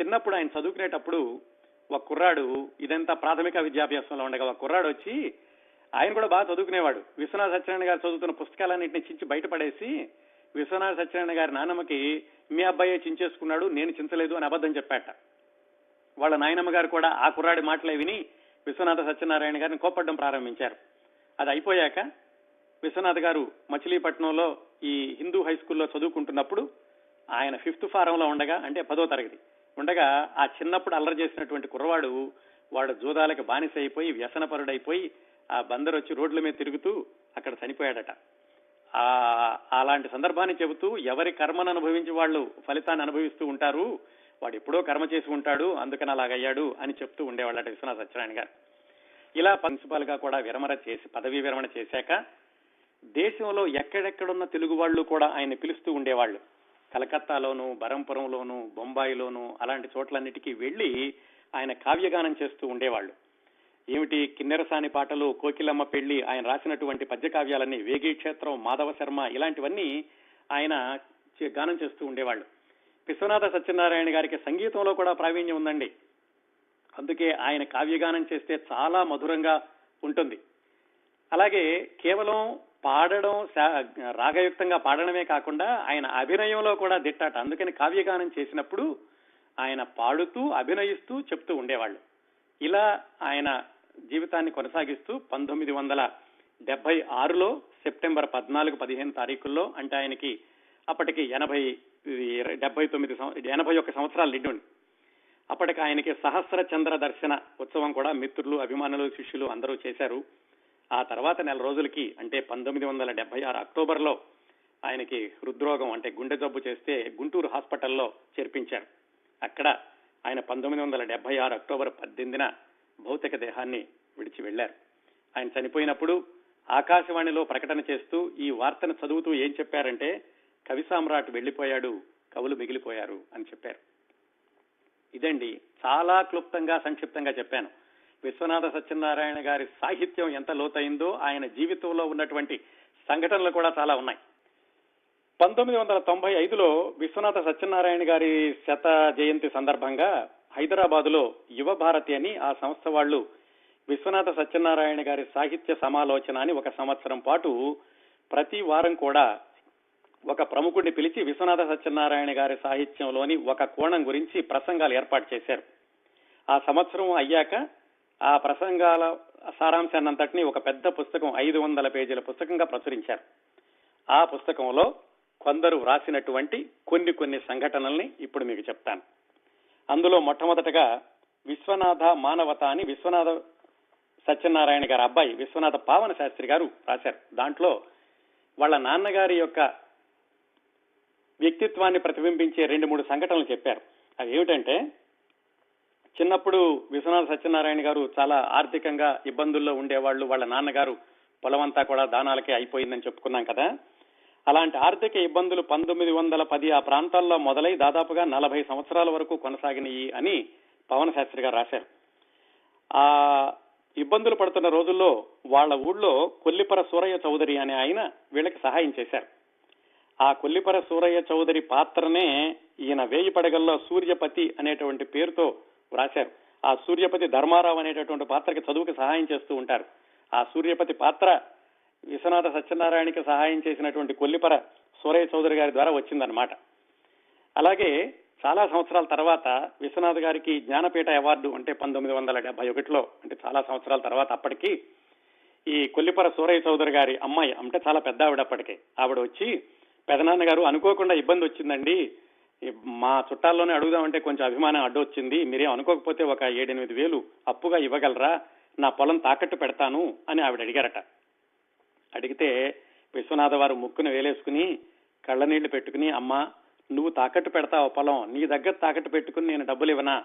చిన్నప్పుడు ఆయన చదువుకునేటప్పుడు ఒక కుర్రాడు ఇదంతా ప్రాథమిక విద్యాభ్యాసంలో ఉండగా ఒక కుర్రాడు వచ్చి ఆయన కూడా బాగా చదువుకునేవాడు. విశ్వనాథ సత్యనారాయణ గారు చదువుతున్న పుస్తకాలన్నింటినీ చించి బయటపడేసి విశ్వనాథ సత్యనారాయణ గారి నాన్నమ్మకి మీ అబ్బాయే చించేసుకున్నాడు నేను చించలేదు అని అబద్ధం చెప్పాట. వాళ్ళ నాయనమ్మ గారు కూడా ఆ కుర్రాడి మాటలే విని విశ్వనాథ సత్యనారాయణ గారిని కోప్పడం ప్రారంభించారు. అది అయిపోయాక విశ్వనాథ్ గారు మచిలీపట్నంలో ఈ హిందూ హై స్కూల్లో చదువుకుంటున్నప్పుడు ఆయన ఫిఫ్త్ ఫారంలో ఉండగా అంటే పదో తరగతి ఉండగా ఆ చిన్నప్పుడు అల్లరి చేసినటువంటి కుర్రవాడు వాడు జూదాలకు బానిస అయిపోయి వ్యసనపరుడైపోయి ఆ బందరు వచ్చి రోడ్ల మీద తిరుగుతూ అక్కడ చనిపోయాడట. ఆ అలాంటి సందర్భాన్ని చెబుతూ ఎవరి కర్మను అనుభవించి వాళ్ళు ఫలితాన్ని అనుభవిస్తూ ఉంటారు వాడు ఎప్పుడో కర్మ చేసి ఉంటాడు అందుకని అలాగయ్యాడు అని చెప్తూ ఉండేవాళ్ళట విశ్వనాథ సత్యనారాయణ గారు. ఇలా ప్రిన్సిపాల్గా కూడా విరమణ చేసి పదవీ విరమణ చేశాక దేశంలో ఎక్కడెక్కడున్న తెలుగు వాళ్ళు కూడా ఆయన పిలుస్తూ ఉండేవాళ్ళు. కలకత్తాలోను బరంపురంలోను బొంబాయిలోను అలాంటి చోట్లన్నిటికీ వెళ్ళి ఆయన కావ్యగానం చేస్తూ ఉండేవాళ్ళు. ఏమిటి కిన్నెరసాని పాటలు కోకిలమ్మ పెళ్ళి ఆయన రాసినటువంటి పద్య కావ్యాలన్నీ వేగి క్షేత్రం మాధవ శర్మ ఇలాంటివన్నీ ఆయన గానం చేస్తూ ఉండేవాళ్ళు. విశ్వనాథ సత్యనారాయణ గారికి సంగీతంలో కూడా ప్రావీణ్యం ఉందండి. అందుకే ఆయన కావ్యగానం చేస్తే చాలా మధురంగా ఉంటుంది. అలాగే కేవలం పాడడం రాగయుక్తంగా పాడడమే కాకుండా ఆయన అభినయంలో కూడా దిట్టాట. అందుకని కావ్యగానం చేసినప్పుడు ఆయన పాడుతూ అభినయిస్తూ చెప్తూ ఉండేవాళ్ళు. ఇలా ఆయన జీవితాన్ని కొనసాగిస్తూ పంతొమ్మిది వందల డెబ్బై ఆరులో సెప్టెంబర్ పద్నాలుగు పదిహేను తారీఖుల్లో అంటే ఆయనకి అప్పటికి ఎనభై డెబ్బై తొమ్మిది ఎనభై ఒక్క సంవత్సరాలు నిండుండి. అప్పటికి ఆయనకి సహస్ర చంద్ర దర్శన ఉత్సవం కూడా మిత్రులు అభిమానులు శిష్యులు అందరూ చేశారు. ఆ తర్వాత నెల రోజులకి అంటే పంతొమ్మిది వందల డెబ్బై ఆరు అక్టోబర్లో ఆయనకి హృద్రోగం అంటే గుండె జబ్బు చేస్తే గుంటూరు హాస్పిటల్లో చేర్పించారు. అక్కడ ఆయన పంతొమ్మిది వందల డెబ్బై ఆరు అక్టోబర్ పద్దెనిమిదిన భౌతిక దేహాన్ని విడిచి వెళ్ళారు ఆయన చనిపోయినప్పుడు ఆకాశవాణిలో ప్రకటన చేస్తూ ఈ వార్తను చదువుతూ ఏం చెప్పారంటే కవి సామ్రాట్ వెళ్ళిపోయాడు కవులు మిగిలిపోయారు అని చెప్పారు. ఇదండి చాలా క్లుప్తంగా సంక్షిప్తంగా చెప్పాను. విశ్వనాథ సత్యనారాయణ గారి సాహిత్యం ఎంత లోతైందో ఆయన జీవితంలో ఉన్నటువంటి సంఘటనలు కూడా చాలా ఉన్నాయి. పంతొమ్మిది వందల తొంభై ఐదులో విశ్వనాథ సత్యనారాయణ గారి శత జయంతి సందర్భంగా హైదరాబాదులో యువ భారతి అని ఆ సంస్థ వాళ్ళు విశ్వనాథ సత్యనారాయణ గారి సాహిత్య సమాలోచన అని ఒక సంవత్సరం పాటు ప్రతి వారం కూడా ఒక ప్రముఖుడిని పిలిచి విశ్వనాథ సత్యనారాయణ గారి సాహిత్యంలోని ఒక కోణం గురించి ప్రసంగాలు ఏర్పాటు చేశారు. ఆ సంవత్సరం అయ్యాక ఆ ప్రసంగాల సారాంశాన్నంతటినీ ఒక పెద్ద పుస్తకం ఐదు వందల పేజీల పుస్తకంగా ప్రచురించారు. ఆ పుస్తకంలో కొందరు వ్రాసినటువంటి కొన్ని కొన్ని సంఘటనల్ని ఇప్పుడు మీకు చెప్తాను. అందులో మొట్టమొదటగా విశ్వనాథ మానవత అని విశ్వనాథ సత్యనారాయణ గారి అబ్బాయి విశ్వనాథ పావన శాస్త్రి గారు రాశారు. దాంట్లో వాళ్ళ నాన్నగారి యొక్క వ్యక్తిత్వాన్ని ప్రతిబింబించే రెండు మూడు సంఘటనలు చెప్పారు. అవి ఏమిటంటే చిన్నప్పుడు విశ్వనాథ సత్యనారాయణ గారు చాలా ఆర్థికంగా ఇబ్బందుల్లో ఉండేవాళ్ళు. వాళ్ళ నాన్నగారు పొలమంతా కూడా దానాలకే అయిపోయిందని చెప్పుకున్నాం కదా. అలాంటి ఆర్థిక ఇబ్బందులు పంతొమ్మిది వందల పది ఆ ప్రాంతాల్లో మొదలై దాదాపుగా నలభై సంవత్సరాల వరకు కొనసాగినాయి అని పవన్ శాస్త్రి గారు రాశారు. ఆ ఇబ్బందులు పడుతున్న రోజుల్లో వాళ్ళ ఊళ్ళో కొల్లిపర సూరయ్య చౌదరి అనే ఆయన వీళ్ళకి సహాయం చేశారు. ఆ కొల్లిపర సూరయ్య చౌదరి పాత్రనే ఈయన వేయి పడగల్లో సూర్యపతి అనేటువంటి పేరుతో వ్రాశారు. ఆ సూర్యపతి ధర్మారావు అనేటటువంటి పాత్రకి చదువుకి సహాయం చేస్తూ ఉంటారు. ఆ సూర్యపతి పాత్ర విశ్వనాథ సత్యనారాయణకి సహాయం చేసినటువంటి కొల్లిపర సూరయ్య చౌదరి గారి ద్వారా వచ్చిందనమాట అలాగే చాలా సంవత్సరాల తర్వాత విశ్వనాథ్ గారికి జ్ఞానపీఠ అవార్డు అంటే పంతొమ్మిది వందల డెబ్బై ఒకటిలో అంటే చాలా సంవత్సరాల తర్వాత అప్పటికి ఈ కొల్లిపర సూరయ్య చౌదరి గారి అమ్మాయి అంటే చాలా పెద్ద ఆవిడ అప్పటికే ఆవిడ వచ్చి పెదనాన్న గారు అనుకోకుండా ఇబ్బంది వచ్చిందండి. మా చుట్టాల్లోనే అడుగుదామంటే కొంచెం అభిమానం అడ్డు వచ్చింది మీరేం అనుకోకపోతే ఒక ఏడెనిమిది వేలు అప్పుగా ఇవ్వగలరా? నా పొలం తాకట్టు పెడతాను అని ఆవిడ అడిగారట. అడిగితే విశ్వనాథ వారు ముక్కును వేలేసుకుని కళ్ళనీళ్ళు పెట్టుకుని అమ్మా నువ్వు తాకట్టు పెడతావు పొలం. నీ దగ్గర తాకట్టు పెట్టుకుని నేను డబ్బులు ఇవ్వనా?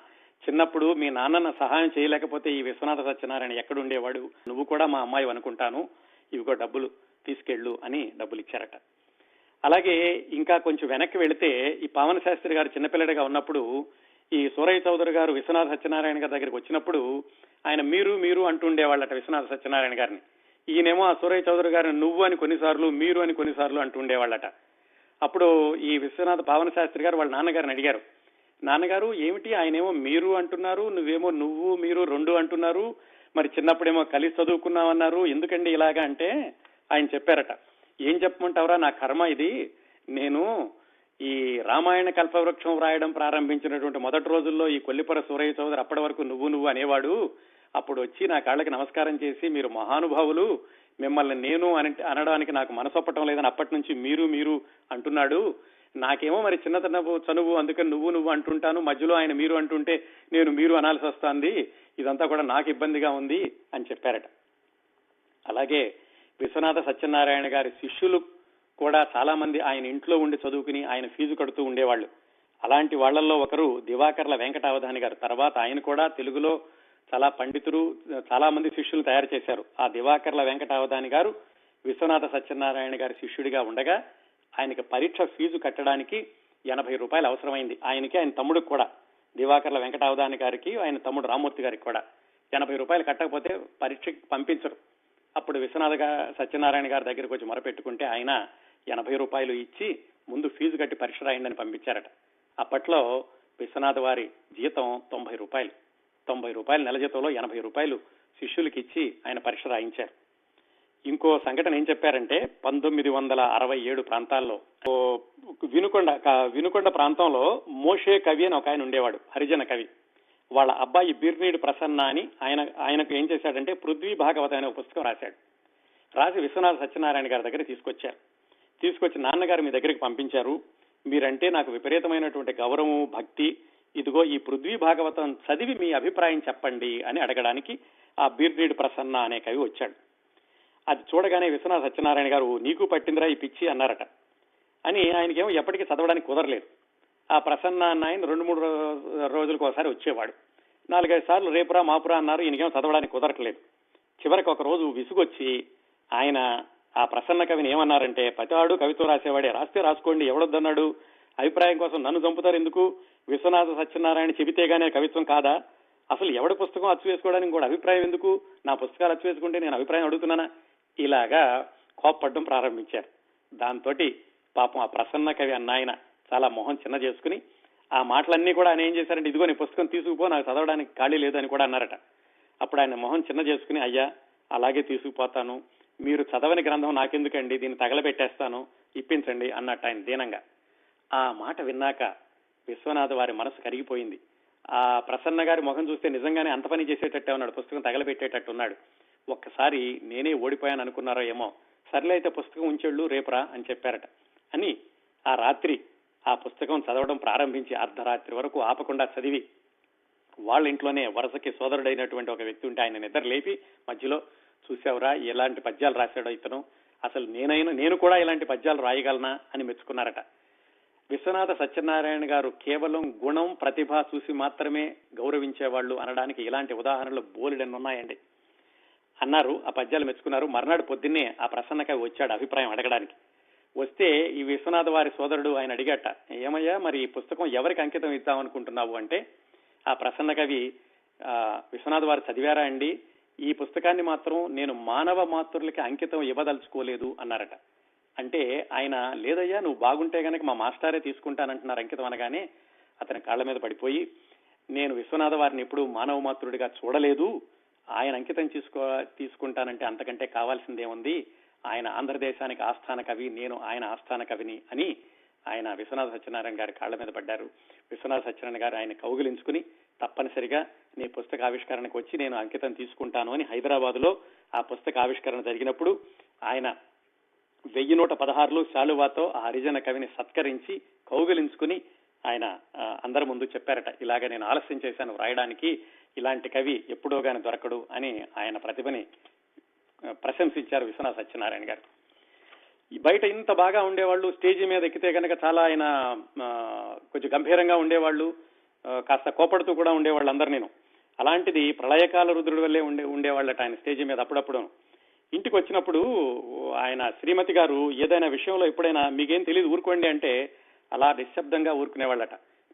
చిన్నప్పుడు మీ నాన్నన్న సహాయం చేయలేకపోతే ఈ విశ్వనాథ సత్యనారాయణ ఎక్కడ ఉండేవాడు నువ్వు కూడా మా అమ్మాయి అనుకుంటాను. ఇవిగో డబ్బులు తీసుకెళ్ళు అని డబ్బులు ఇచ్చారట అలాగే ఇంకా కొంచెం వెనక్కి వెళితే ఈ పావన శాస్త్రి గారు చిన్నపిల్లడిగా ఉన్నప్పుడు ఈ సూరయ్య చౌదరి గారు విశ్వనాథ సత్యనారాయణ గారి దగ్గరికి వచ్చినప్పుడు ఆయన మీరు మీరు అంటుండేవాళ్ళట విశ్వనాథ సత్యనారాయణ గారిని. ఈయనేమో ఆ సూరయ్య చౌదరి గారిని నువ్వు అని కొన్నిసార్లు మీరు అని కొన్నిసార్లు అంటుండేవాళ్ళట అప్పుడు ఈ విశ్వనాథ పావన శాస్త్రి గారు వాళ్ళ నాన్నగారిని అడిగారు. నాన్నగారు ఏమిటి ఆయనేమో మీరు అంటున్నారు నువ్వేమో నువ్వు మీరు రెండు అంటున్నారు మరి చిన్నప్పుడేమో కలిసి చదువుకున్నామన్నారు ఎందుకండి ఇలాగా అంటే ఆయన చెప్పారట. ఏం చెప్పమంటావురా నా కర్మ ఇది. నేను ఈ రామాయణ కల్పవృక్షం రాయడం ప్రారంభించినటువంటి మొదటి రోజుల్లో ఈ కొల్లిపర సూరయ్య చౌదరి అప్పటి వరకు నువ్వు నువ్వు అనేవాడు. అప్పుడు వచ్చి నా కాళ్ళకి నమస్కారం చేసి మీరు మహానుభావులు మిమ్మల్ని నేను అని అనడానికి నాకు మనసొప్పటం లేదని అప్పటి నుంచి మీరు మీరు అంటున్నాడు. నాకేమో మరి చిన్నతనవు చనువు అందుకని నువ్వు నువ్వు అంటుంటాను. మధ్యలో ఆయన మీరు అంటుంటే నేను మీరు అనాల్సి వస్తుంది. ఇదంతా కూడా నాకు ఇబ్బందిగా ఉంది అని చెప్పారట. అలాగే విశ్వనాథ సత్యనారాయణ గారి శిష్యులు కూడా చాలా మంది ఆయన ఇంట్లో ఉండి చదువుకుని ఆయన ఫీజు కడుతూ ఉండేవాళ్ళు. అలాంటి వాళ్ళల్లో ఒకరు దివాకర్ల వెంకటావధాని గారు. తర్వాత ఆయన కూడా తెలుగులో చాలా పండితులు చాలా మంది శిష్యులు తయారు చేశారు. ఆ దివాకర్ల వెంకటావధాని గారు విశ్వనాథ సత్యనారాయణ గారి శిష్యుడిగా ఉండగా ఆయనకి పరీక్ష ఫీజు కట్టడానికి ఎనభై రూపాయలు అవసరమైంది. ఆయనకి ఆయన తమ్ముడికి కూడా దివాకర్ల వెంకటావధాని గారికి ఆయన తమ్ముడు రామూర్తి గారికి కూడా ఎనభై రూపాయలు కట్టకపోతే పరీక్షకి పంపించరు. అప్పుడు విశ్వనాథ సత్యనారాయణ గారి దగ్గరికి వచ్చి మొరపెట్టుకుంటే ఆయన ఎనభై రూపాయలు ఇచ్చి ముందు ఫీజు కట్టి పరీక్ష రాయండి పంపించారట. అప్పట్లో విశ్వనాథ వారి జీతం తొంభై రూపాయలు. తొంభై రూపాయల నెల జీతంలో ఎనభై రూపాయలు శిష్యులకి ఇచ్చి ఆయన పరీక్ష రాయించారు. ఇంకో సంఘటన ఏం చెప్పారంటే పంతొమ్మిది వందల అరవై ఏడు ప్రాంతాల్లో వినుకొండ వినుకొండ ప్రాంతంలో మోషే కవి అని ఒక ఆయన ఉండేవాడు హరిజన కవి. వాళ్ళ అబ్బాయి బీర్నీడు ప్రసన్న అని ఆయన ఆయనకు ఏం చేశాడంటే పృథ్వీ భాగవత అనే ఒక పుస్తకం రాశాడు. రాసి విశ్వనాథ సత్యనారాయణ గారి దగ్గర తీసుకొచ్చారు. తీసుకొచ్చి నాన్నగారు మీ దగ్గరికి పంపించారు. మీరంటే నాకు విపరీతమైనటువంటి గౌరవం భక్తి. ఇదిగో ఈ పృథ్వీ భాగవతం చదివి మీ అభిప్రాయం చెప్పండి అని అడగడానికి ఆ బీర్నీడు ప్రసన్న అనే కవి వచ్చాడు. అది చూడగానే విశ్వనాథ సత్యనారాయణ గారు నీకు పట్టిందిరా ఈ పిచ్చి అన్నారట. అని ఆయనకేమో ఎప్పటికీ చదవడానికి కుదరలేదు. ఆ ప్రసన్న అన్న ఆయన రెండు మూడు రోజులకు ఒకసారి వచ్చేవాడు. నాలుగైదు సార్లు రేపురా మాపురా అన్నారు ఈయనకేం చదవడానికి కుదరట్లేదు. చివరికి ఒక రోజు విసుగొచ్చి ఆయన ఆ ప్రసన్న కవిని ఏమన్నారంటే ప్రతివాడు కవిత్వం రాసేవాడే రాస్తే రాసుకోండి ఎవడొద్దన్నాడు? అభిప్రాయం కోసం నన్ను చంపుతారు ఎందుకు? విశ్వనాథ సత్యనారాయణ చెబితే గానే కవిత్వం కాదా? అసలు ఎవడి పుస్తకం అచ్చు వేసుకోవడానికి కూడా అభిప్రాయం ఎందుకు? నా పుస్తకాలు అచ్చు వేసుకుంటే నేను అభిప్రాయం అడుగుతున్నానా? ఇలాగా కోప్పడడం ప్రారంభించారు. దాంతో పాపం ఆ ప్రసన్న కవి అన్న ఆయన చాలా మొహం చిన్న చేసుకుని ఆ మాటలన్నీ కూడా ఆయన ఏం చేశారంటే ఇదిగో నీ పుస్తకం తీసుకుపో నాకు చదవడానికి ఖాళీ లేదు అని కూడా అన్నారట. అప్పుడు ఆయన మొహం చిన్న చేసుకుని అయ్యా అలాగే తీసుకుపోతాను. మీరు చదవని గ్రంథం నాకెందుకండి? దీన్ని తగలబెట్టేస్తాను. ఇప్పించండి అన్నట్టు ఆయన దీనంగా. ఆ మాట విన్నాక విశ్వనాథ్ వారి మనసు కరిగిపోయింది. ఆ ప్రసన్న గారి ముఖం చూస్తే నిజంగానే అంత పని చేసేటట్టే ఉన్నాడు. పుస్తకం తగలబెట్టేటట్టు ఉన్నాడు. ఒక్కసారి నేనే ఓడిపోయాను అనుకున్నారో ఏమో. సర్లే అయితే పుస్తకం ఉంచెళ్ళు రేపురా అని చెప్పారట. అని ఆ రాత్రి ఆ పుస్తకం చదవడం ప్రారంభించి అర్ధరాత్రి వరకు ఆపకుండా చదివి వాళ్ళ ఇంట్లోనే వరుసకి సోదరుడైనటువంటి ఒక వ్యక్తి ఉంటే ఆయన నిద్ర లేపి మధ్యలో చూసావురా ఎలాంటి పద్యాలు రాశాడో ఇతను. అసలు నేనైనా నేను కూడా ఇలాంటి పద్యాలు రాయగలనా అని మెచ్చుకున్నారట. విశ్వనాథ సత్యనారాయణ గారు కేవలం గుణం ప్రతిభ చూసి మాత్రమే గౌరవించేవాళ్ళు అనడానికి ఇలాంటి ఉదాహరణలు బోలెడన్ని ఉన్నాయండి. అన్నారు ఆ పద్యాలు మెచ్చుకున్నారు. మర్నాడు పొద్దున్నే ఆ ప్రసన్నకవి వచ్చాడు అభిప్రాయం అడగడానికి. వస్తే ఈ విశ్వనాథ వారి సోదరుడు ఆయన అడిగట ఏమయ్యా మరి ఈ పుస్తకం ఎవరికి అంకితం ఇద్దాం అనుకుంటున్నావు? అంటే ఆ ప్రసన్న కవి విశ్వనాథ్ వారు చదివారా అండి? ఈ పుస్తకాన్ని మాత్రం నేను మానవ మాతృలకి అంకితం ఇవ్వదలుచుకోలేదు అన్నారట. అంటే ఆయన లేదయ్యా నువ్వు బాగుంటే గనక మా మాస్టారే తీసుకుంటానంటున్నారు అంకితం అనగానే అతని కాళ్ళ మీద పడిపోయి నేను విశ్వనాథ వారిని ఎప్పుడూ మానవ మాతృడిగా చూడలేదు ఆయన అంకితం తీసుకో తీసుకుంటానంటే అంతకంటే కావాల్సిందేముంది? ఆయన ఆంధ్రదేశానికి ఆస్థాన కవి నేను ఆయన ఆస్థాన కవిని అని ఆయన విశ్వనాథ సత్యనారాయణ గారి కాళ్ళ మీద పడ్డారు. విశ్వనాథ సత్యనారాయణ గారు ఆయన కౌగిలించుకుని తప్పనిసరిగా నీ పుస్తక ఆవిష్కరణకు వచ్చి నేను అంకితం తీసుకుంటాను అని హైదరాబాద్లో ఆ పుస్తక ఆవిష్కరణ జరిగినప్పుడు ఆయన వెయ్యి నూట పదహారులో శాలువాతో ఆ హరిజన కవిని సత్కరించి కౌగిలించుకుని ఆయన అందరి ముందు చెప్పారట ఇలాగ నేను ఆలస్యం చేశాను రాయడానికి ఇలాంటి కవి ఎప్పుడో గాని దొరకడు అని ఆయన ప్రతిభని ప్రశంసించారు విశ్వనాథ సత్యనారాయణ గారు. బయట ఇంత బాగా ఉండేవాళ్ళు స్టేజీ మీద ఎక్కితే కనుక చాలా ఆయన కొంచెం గంభీరంగా ఉండేవాళ్ళు కాస్త కోపడుతూ కూడా ఉండేవాళ్ళు అందరు నేను అలాంటిది ప్రళయకాల రుద్రుడి వల్లే ఉండే ఉండేవాళ్ళట ఆయన స్టేజీ మీద అప్పుడప్పుడు ఇంటికి వచ్చినప్పుడు ఆయన శ్రీమతి గారు ఏదైనా విషయంలో ఎప్పుడైనా మీకేం తెలియదు ఊరుకోండి అంటే అలా నిశ్శబ్దంగా ఊరుకునేవాళ్ళట.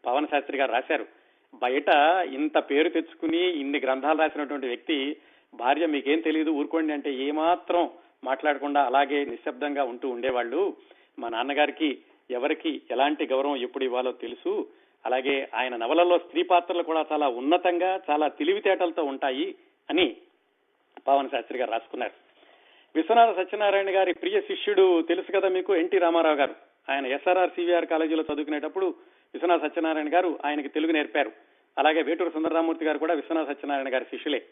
పవన్ శాస్త్రి గారు రాశారు. బయట ఇంత పేరు తెచ్చుకుని ఇన్ని గ్రంథాలు రాసినటువంటి వ్యక్తి భార్య మీకేం తెలియదు ఊరుకోండి అంటే ఏమాత్రం మాట్లాడకుండా అలాగే నిశ్శబ్దంగా ఉంటూ ఉండేవాళ్ళు. మా నాన్నగారికి ఎవరికి ఎలాంటి గౌరవం ఎప్పుడు ఇవ్వాలో తెలుసు. అలాగే ఆయన నవలలో స్త్రీ పాత్రలు కూడా చాలా ఉన్నతంగా చాలా తెలివితేటలతో ఉంటాయి అని పవన్ శాస్త్రి గారు రాసుకున్నారు. విశ్వనాథ సత్యనారాయణ గారి ప్రియ శిష్యుడు తెలుసు కదా మీకు ఎన్టీ రామారావు గారు. ఆయన ఎస్ఆర్ఆర్ సివిఆర్ కాలేజీలో చదువుకునేటప్పుడు విశ్వనాథ సత్యనారాయణ గారు ఆయనకి తెలుగు నేర్పారు. అలాగే వేటూరు సుందరరామూర్తి గారు కూడా విశ్వనాథ సత్యనారాయణ గారి శిష్యులే.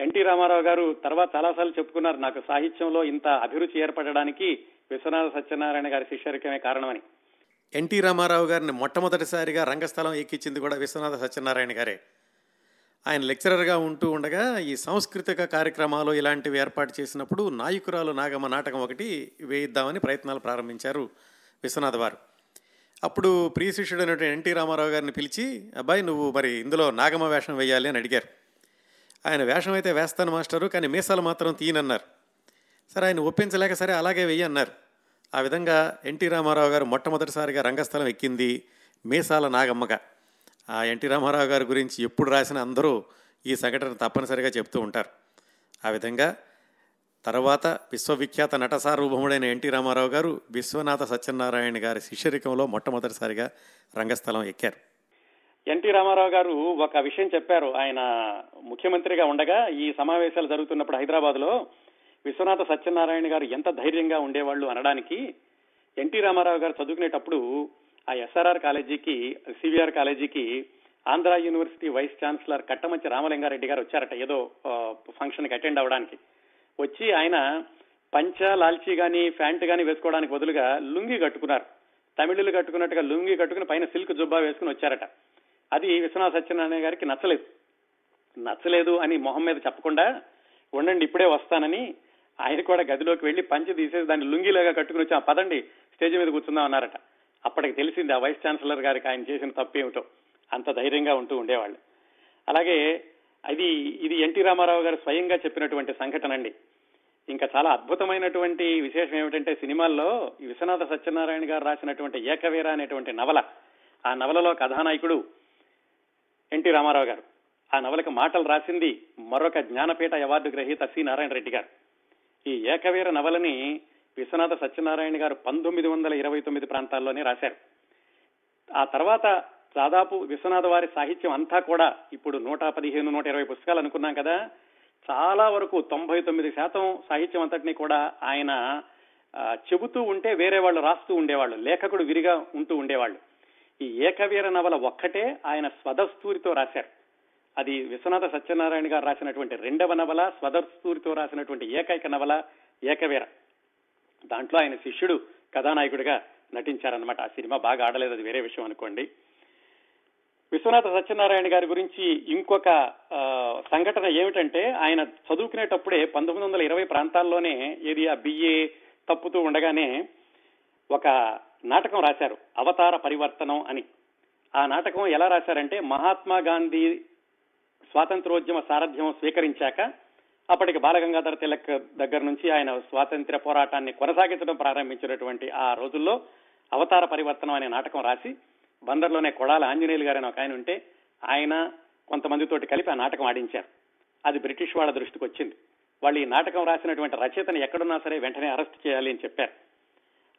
ఎన్టీ రామారావు గారు తర్వాత చాలాసార్లు చెప్పుకున్నారు నాకు సాహిత్యంలో ఇంత అభిరుచి ఏర్పడడానికి విశ్వనాథ సత్యనారాయణ గారి శిష్యరికమే కారణమని. ఎన్టీ రామారావు గారిని మొట్టమొదటిసారిగా రంగస్థలం ఎక్కించింది కూడా విశ్వనాథ సత్యనారాయణ గారే. ఆయన లెక్చరర్గా ఉంటూ ఉండగా ఈ సాంస్కృతిక కార్యక్రమాలు ఇలాంటివి ఏర్పాటు చేసినప్పుడు నాయకురాలు నాగమ్మ నాటకం ఒకటి వేయిద్దామని ప్రయత్నాలు ప్రారంభించారు విశ్వనాథ్ వారు. అప్పుడు ప్రియ శిష్యుడైనటువంటి ఎన్టీ రామారావు గారిని పిలిచి అబ్బాయి నువ్వు మరి ఇందులో నాగమ్మ వేషం వేయాలి అని అడిగారు. ఆయన వేషం అయితే వేస్తాను మాస్టరు కానీ మీసాలు మాత్రం తీయనన్నారు. సరే ఆయన ఒప్పించలేక సరే అలాగే వెయ్యి అన్నారు. ఆ విధంగా ఎన్టీ రామారావు గారు మొట్టమొదటిసారిగా రంగస్థలం ఎక్కింది మీసాల నాగమ్మగా. ఆ ఎన్టీ రామారావు గారి గురించి ఎప్పుడు రాసిన అందరూ ఈ సంఘటన తప్పనిసరిగా చెప్తూ ఉంటారు. ఆ విధంగా తర్వాత విశ్వవిఖ్యాత నట సార్వభౌముడైన ఎన్టీ రామారావు గారు విశ్వనాథ సత్యనారాయణ గారి శిష్యరికంలో మొట్టమొదటిసారిగా రంగస్థలం ఎక్కారు. ఎన్టీ రామారావు గారు ఒక విషయం చెప్పారు. ఆయన ముఖ్యమంత్రిగా ఉండగా ఈ సమావేశాలు జరుగుతున్నప్పుడు హైదరాబాద్లో విశ్వనాథ సత్యనారాయణ గారు ఎంత ధైర్యంగా ఉండేవాళ్ళు అనడానికి ఎన్టీ రామారావు గారు చదువుకునేటప్పుడు ఆ ఎస్ఆర్ఆర్ కాలేజీకి సివిఆర్ కాలేజీకి Andhra university vice chancellor Kattamanchi Ramalingareddy garu వచ్చారట ఏదో ఫంక్షన్కి అటెండ్ అవ్వడానికి. వచ్చి ఆయన పంచ లాల్చీ గాని ప్యాంట్ గాని వేసుకోవడానికి బదులుగా లుంగి కట్టుకున్నారు. తమిళులు కట్టుకున్నట్టుగా లుంగి కట్టుకుని పైన సిల్క్ జుబ్బా వేసుకుని వచ్చారట. అది విశ్వనాథ సత్యనారాయణ గారికి నచ్చలేదు. నచ్చలేదు అని మొహం మీద చెప్పకుండా ఉండండి ఇప్పుడే వస్తానని ఆయన కూడా గదిలోకి వెళ్ళి పంచి తీసేసి దాన్ని లుంగిలాగా కట్టుకుని వచ్చి "ఆ, పదండి స్టేజ్ మీద కూర్చుందాం అన్నారట. అప్పటికి తెలిసింది ఆ వైస్ ఛాన్సలర్ గారికి ఆయన చేసిన తప్పేమిటో. అంత ధైర్యంగా ఉంటూ ఉండేవాళ్ళు. అలాగే అది ఇది ఎన్టీ రామారావు గారు స్వయంగా చెప్పినటువంటి సంఘటన అండి ఇంకా చాలా అద్భుతమైనటువంటి విశేషం ఏమిటంటే సినిమాల్లో విశ్వనాథ సత్యనారాయణ గారు రాసినటువంటి ఏకవీర అనేటువంటి నవల ఆ నవలలో కథానాయకుడు ఎన్టీ రామారావు గారు. ఆ నవలకు మాటలు రాసింది మరొక జ్ఞానపీఠ అవార్డు గ్రహీత సి. నారాయణ రెడ్డి గారు. ఈ ఏకవీర నవలని విశ్వనాథ సత్యనారాయణ గారు పంతొమ్మిది వందల ఇరవై తొమ్మిది ప్రాంతాల్లోనే రాశారు. ఆ తర్వాత దాదాపు విశ్వనాథ వారి సాహిత్యం అంతా కూడా ఇప్పుడు నూట పదిహేను నూట ఇరవై పుస్తకాలు అనుకున్నాం కదా. చాలా వరకు తొంభై తొమ్మిది శాతం సాహిత్యం అంతటినీ కూడా ఆయన చెబుతూ ఉంటే వేరే వాళ్ళు రాస్తూ ఉండేవాళ్ళు. లేఖకుడు విరిగా ఉంటూ ఉండేవాళ్ళు. ఈ ఏకవీర నవల ఒక్కటే ఆయన స్వదస్తూరితో రాశారు. అది విశ్వనాథ సత్యనారాయణ గారు రాసినటువంటి రెండవ నవల స్వదస్తూరితో రాసినటువంటి ఏకైక నవల ఏకవీర. దాంట్లో ఆయన శిష్యుడు కథానాయకుడిగా నటించారనమాట ఆ సినిమా బాగా ఆడలేదు అది వేరే విషయం అనుకోండి. విశ్వనాథ సత్యనారాయణ గారి గురించి ఇంకొక సంఘటన ఏమిటంటే ఆయన చదువుకునేటప్పుడే పంతొమ్మిది వందల ఇరవై ప్రాంతాల్లోనే ఏది ఆ బిఏ తప్పుతూ ఉండగానే ఒక నాటకం రాశారు. అవతార పరివర్తనం అని. ఆ నాటకం ఎలా రాశారంటే మహాత్మా గాంధీ స్వాతంత్రోద్యమ సారథ్యం స్వీకరించాక అప్పటికి బాలగంగాధర తిలక్ దగ్గర నుంచి ఆయన స్వాతంత్ర్య పోరాటాన్ని కొనసాగించడం ప్రారంభించినటువంటి ఆ రోజుల్లో అవతార పరివర్తనం అనే నాటకం రాసి బందర్లోనే కొడాల ఆంజనేయులు గారు ఒక ఆయన ఉంటే ఆయన కొంతమందితోటి కలిపి ఆ నాటకం ఆడించారు. అది బ్రిటిష్ వాళ్ళ దృష్టికి వచ్చింది. వాళ్ళు ఈ నాటకం రాసినటువంటి రచయితను ఎక్కడున్నా సరే వెంటనే అరెస్ట్ చేయాలి అని చెప్పారు.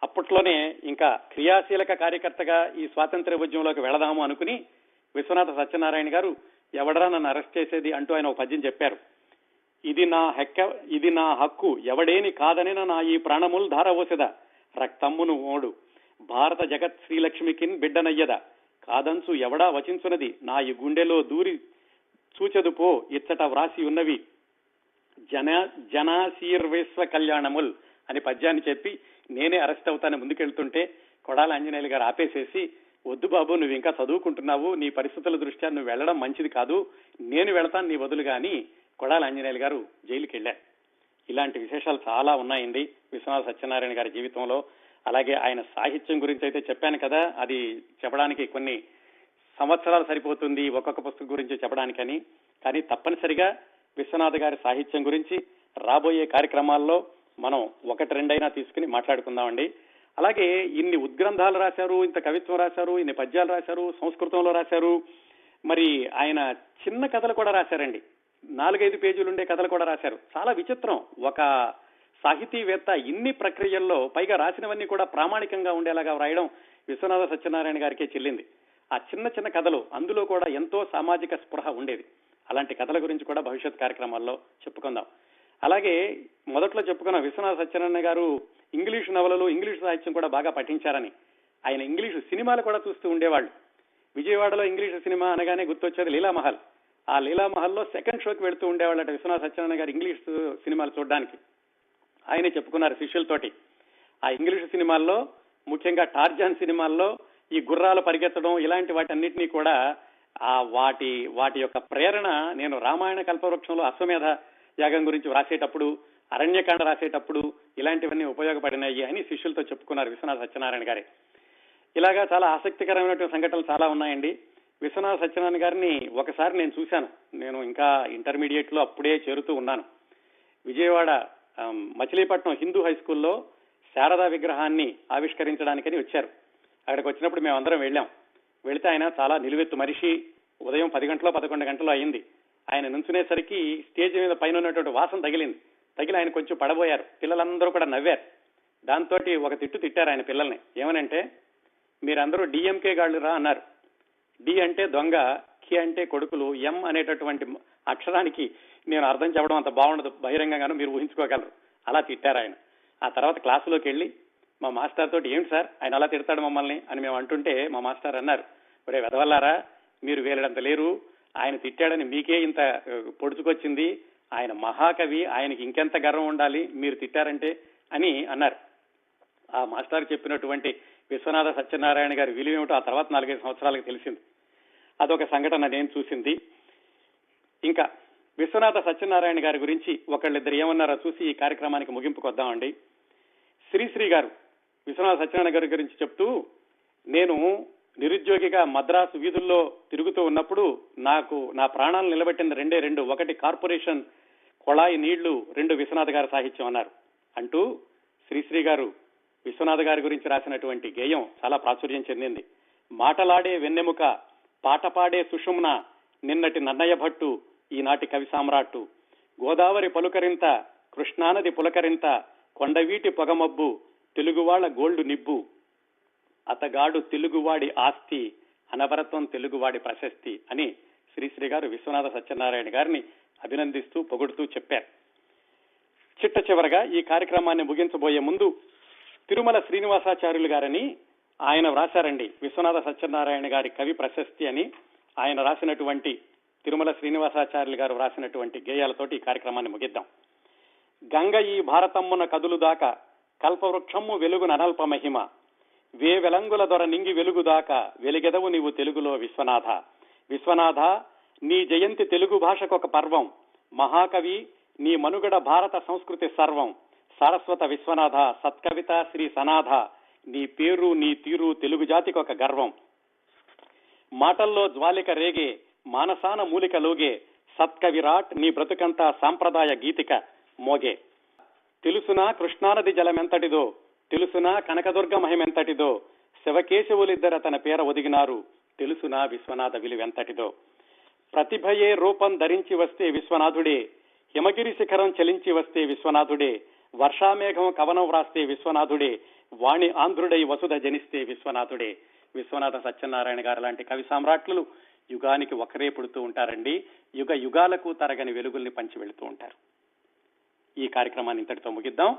అప్పట్లోనే ఇంకా క్రియాశీలక కార్యకర్తగా ఈ స్వాతంత్ర్య ఉద్యమంలోకి వెళదాము అనుకుని విశ్వనాథ సత్యనారాయణ గారు ఎవడరా నన్ను అరెస్ట్ చేసేది అంటూ ఆయన ఒక పద్యం చెప్పారు. ఇది నా హెక్క ఇది నా హక్కు ఎవడేని కాదనిన నా ఈ ప్రాణములు ధారవోసెద రక్తమ్మును ఓడు భారత జగత్ శ్రీలక్ష్మికిన్ బిడ్డనయ్యద? కాదంచు ఎవడా వచించున్నది నా ఈ గుండెలో దూరి చూచెదు పో ఇచ్చట వ్రాసి ఉన్నవి. జన జనాశీర్వేశ్వ కళ్యాణముల్ అని పద్యాన్ని చెప్పి నేనే అరెస్ట్ అవుతానే ముందుకెళ్తుంటే కొడాల ఆంజనేయులు గారు ఆపేసేసి వద్దు బాబు నువ్వు ఇంకా చదువుకుంటున్నావు నీ పరిస్థితుల దృష్ట్యా నువ్వు వెళ్ళడం మంచిది కాదు నేను వెళతాను నీ బదులుగా అని కొడాల ఆంజనేయులు గారు జైలుకి వెళ్ళారు. ఇలాంటి విశేషాలు చాలా ఉన్నాయండి విశ్వనాథ సత్యనారాయణ గారి జీవితంలో. అలాగే ఆయన సాహిత్యం గురించి అయితే చెప్పాను కదా అది చెప్పడానికి కొన్ని సంవత్సరాలు సరిపోతుంది ఒక్కొక్క పుస్తకం గురించి చెప్పడానికని. కానీ తప్పనిసరిగా విశ్వనాథ్ గారి సాహిత్యం గురించి రాబోయే కార్యక్రమాల్లో మనం ఒకటి రెండైనా తీసుకుని మాట్లాడుకుందామండి. అలాగే ఇన్ని ఉద్గ్రంథాలు రాశారు ఇంత కవిత్వం రాశారు ఇన్ని పద్యాలు రాశారు సంస్కృతంలో రాశారు. మరి ఆయన చిన్న కథలు కూడా రాశారండి. నాలుగైదు పేజీలు ఉండే కథలు కూడా రాశారు. చాలా విచిత్రం. ఒక సాహితీవేత్త ఇన్ని ప్రక్రియల్లో పైగా రాసినవన్నీ కూడా ప్రామాణికంగా ఉండేలాగా వ్రాయడం విశ్వనాథ సత్యనారాయణ గారికే చెల్లింది. ఆ చిన్న చిన్న కథలు అందులో కూడా ఎంతో సామాజిక స్పృహ ఉండేది. అలాంటి కథల గురించి కూడా భవిష్యత్ కార్యక్రమాల్లో చెప్పుకుందాం. అలాగే మొదట్లో చెప్పుకున్న విశ్వనాథ సత్యనారాయణ గారు ఇంగ్లీషు నవలలు ఇంగ్లీషు సాహిత్యం కూడా బాగా పఠించారని. ఆయన ఇంగ్లీషు సినిమాలు కూడా చూస్తూ ఉండేవాళ్ళు. విజయవాడలో ఇంగ్లీషు సినిమా అనగానే గుర్తొచ్చేది లీలామహల్. ఆ లీలామహల్లో సెకండ్ షోకి వెళ్తూ ఉండేవాళ్ళట విశ్వనాథ సత్యనారాయణ గారు ఇంగ్లీష్ సినిమాలు చూడడానికి. ఆయనే చెప్పుకున్నారు శిష్యులతోటి. ఆ ఇంగ్లీషు సినిమాల్లో ముఖ్యంగా టార్జాన్ సినిమాల్లో ఈ గుర్రాలు పరిగెత్తడం ఇలాంటి వాటన్నిటినీ కూడా ఆ వాటి వాటి యొక్క ప్రేరణ నేను రామాయణ కల్పవృక్షంలో అశ్వమేధ యాగం గురించి వ్రాసేటప్పుడు అరణ్యకాండ రాసేటప్పుడు ఇలాంటివన్నీ ఉపయోగపడినాయి అని శిష్యులతో చెప్పుకున్నారు విశ్వనాథ సత్యనారాయణ గారి. ఇలాగా చాలా ఆసక్తికరమైనటువంటి సంఘటనలు చాలా ఉన్నాయండి. విశ్వనాథ సత్యనారాయణ గారిని ఒకసారి నేను చూశాను. నేను ఇంకా ఇంటర్మీడియట్లో అప్పుడే చేరుతూ ఉన్నాను. విజయవాడ మచిలీపట్నం హిందూ హై స్కూల్లో శారదా విగ్రహాన్ని ఆవిష్కరించడానికని వచ్చారు. అక్కడికి వచ్చినప్పుడు మేమందరం వెళ్ళాం. వెళితే ఆయన చాలా నిలువెత్తు మనిషి. ఉదయం పది గంటలో పదకొండు గంటలో అయింది. ఆయన నుంచునేసరికి స్టేజ్ మీద పైన ఉన్నటువంటి వాసన తగిలింది. తగిలి ఆయన కొంచెం పడబోయారు. పిల్లలందరూ కూడా నవ్వారు. దాంతో ఒక తిట్టు తిట్టారు ఆయన పిల్లల్ని. ఏమనంటే మీరందరూ డిఎంకే గాళ్ళురా అన్నారు. డి అంటే దొంగ కి అంటే కొడుకులు ఎం అనేటటువంటి అక్షరానికి నేను అర్థం చెప్పడం అంత బాగుండదు. బహిరంగంగాను మీరు ఊహించుకోగలరు. అలా తిట్టారు ఆయన. ఆ తర్వాత క్లాసులోకి వెళ్ళి మా మాస్టర్ తోటి ఏంటి సార్? ఆయన అలా తిడతాడు మమ్మల్ని అని మేము అంటుంటే మా మాస్టర్ అన్నారు. ఒరే వెదవల్లారా మీరు వేలడంత లేరు. ఆయన తిట్టాడని మీకే ఇంత పొడుచుకొచ్చింది. ఆయన మహాకవి ఆయనకి ఇంకెంత గర్వం ఉండాలి మీరు తిట్టారంటే అని అన్నారు. ఆ మాస్టర్ చెప్పినటువంటి విశ్వనాథ సత్యనారాయణ గారి విలువ ఏమిటో ఆ తర్వాత నాలుగైదు సంవత్సరాలకు తెలిసింది. అదొక సంఘటన నేను చూసింది. ఇంకా విశ్వనాథ సత్యనారాయణ గారి గురించి ఒకళ్ళిద్దరు ఏమన్నారో చూసి ఈ కార్యక్రమానికి ముగింపుకు వద్దామండి శ్రీశ్రీ గారు విశ్వనాథ సత్యనారాయణ గారి గురించి చెప్తూ నేను నిరుద్యోగిగా మద్రాసు వీధుల్లో తిరుగుతూ ఉన్నప్పుడు నాకు నా ప్రాణాలు నిలబెట్టిన రెండే రెండు. ఒకటి కార్పొరేషన్ కొళాయి నీళ్ళు రెండు విశ్వనాథ్ గారి సాహిత్యం అన్నారు. అంటూ శ్రీశ్రీ గారు విశ్వనాథ్ గారి గురించి రాసినటువంటి గేయం చాలా ప్రాచుర్యం చెందింది. మాటలాడే వెన్నెముక పాట పాడే సుషుమ్న నిన్నటి నన్నయ్య భట్టు ఈనాటి కవి సామ్రాట్టు. గోదావరి పలుకరింత కృష్ణానది పులకరింత కొండవీటి పొగమబ్బు తెలుగువాళ్ళ గోల్డ్ నిబ్బు. అతగాడు తెలుగువాడి ఆస్తి అనవరత్వం తెలుగువాడి ప్రశస్తి అని శ్రీశ్రీ గారు విశ్వనాథ సత్యనారాయణ గారిని అభినందిస్తూ పొగుడుతూ చెప్పారు. చిట్ట చివరగా ఈ కార్యక్రమాన్ని ముగించబోయే ముందు తిరుమల శ్రీనివాసాచార్యులు గారని ఆయన వ్రాశారండి. విశ్వనాథ సత్యనారాయణ గారి కవి ప్రశస్తి అని ఆయన రాసినటువంటి తిరుమల శ్రీనివాసాచార్యులు గారు రాసినటువంటి గేయాలతోటి ఈ కార్యక్రమాన్ని ముగిద్దాం. గంగ ఈ భారతమ్మున కదులు దాకా కల్పవృక్షమ్ము వెలుగున అనల్ప మహిమ వే వెలంగుల దొర నింగి వెలుగుదాకా వెలిగెదవు నీవు తెలుగులో విశ్వనాథ. విశ్వనాథ నీ జయంతి తెలుగు భాషకొక పర్వం. మహాకవి నీ మనుగడ భారత సంస్కృతి సర్వం. సారస్వత విశ్వనాథ సత్కవిత శ్రీ సనాథ. నీ పేరు నీ తీరు తెలుగు జాతికి ఒక గర్వం. మాటల్లో జ్వాలిక రేగే మానసాన మూలిక లోగే సత్కవిరాట్ నీ బ్రతుకంతా సాంప్రదాయ గీతిక మోగే. తెలుసునా కృష్ణానది జలమెంతటిదో తెలుసునా కనకదుర్గ మహిమెంతటిదో? శివకేశవులిద్దర తన పేర ఒదిగినారు. తెలుసునా విశ్వనాథ విలువెంతటిదో? ప్రతిభయే రూపం ధరించి వస్తే విశ్వనాథుడే. హిమగిరి శిఖరం చలించి వస్తే విశ్వనాథుడే. వర్షామేఘం కవనం వ్రాస్తే విశ్వనాథుడే. వాణి ఆంధ్రుడై వసుధ జనిస్తే విశ్వనాథుడే. విశ్వనాథ సత్యనారాయణ గారు లాంటి కవి సామ్రాట్లు యుగానికి ఒకరే పుడుతూ ఉంటారండి. యుగ యుగాలకు తరగని వెలుగుల్ని పంచి వెళుతూ ఉంటారు. ఈ కార్యక్రమాన్ని ఇంతటితో ముగిద్దాం.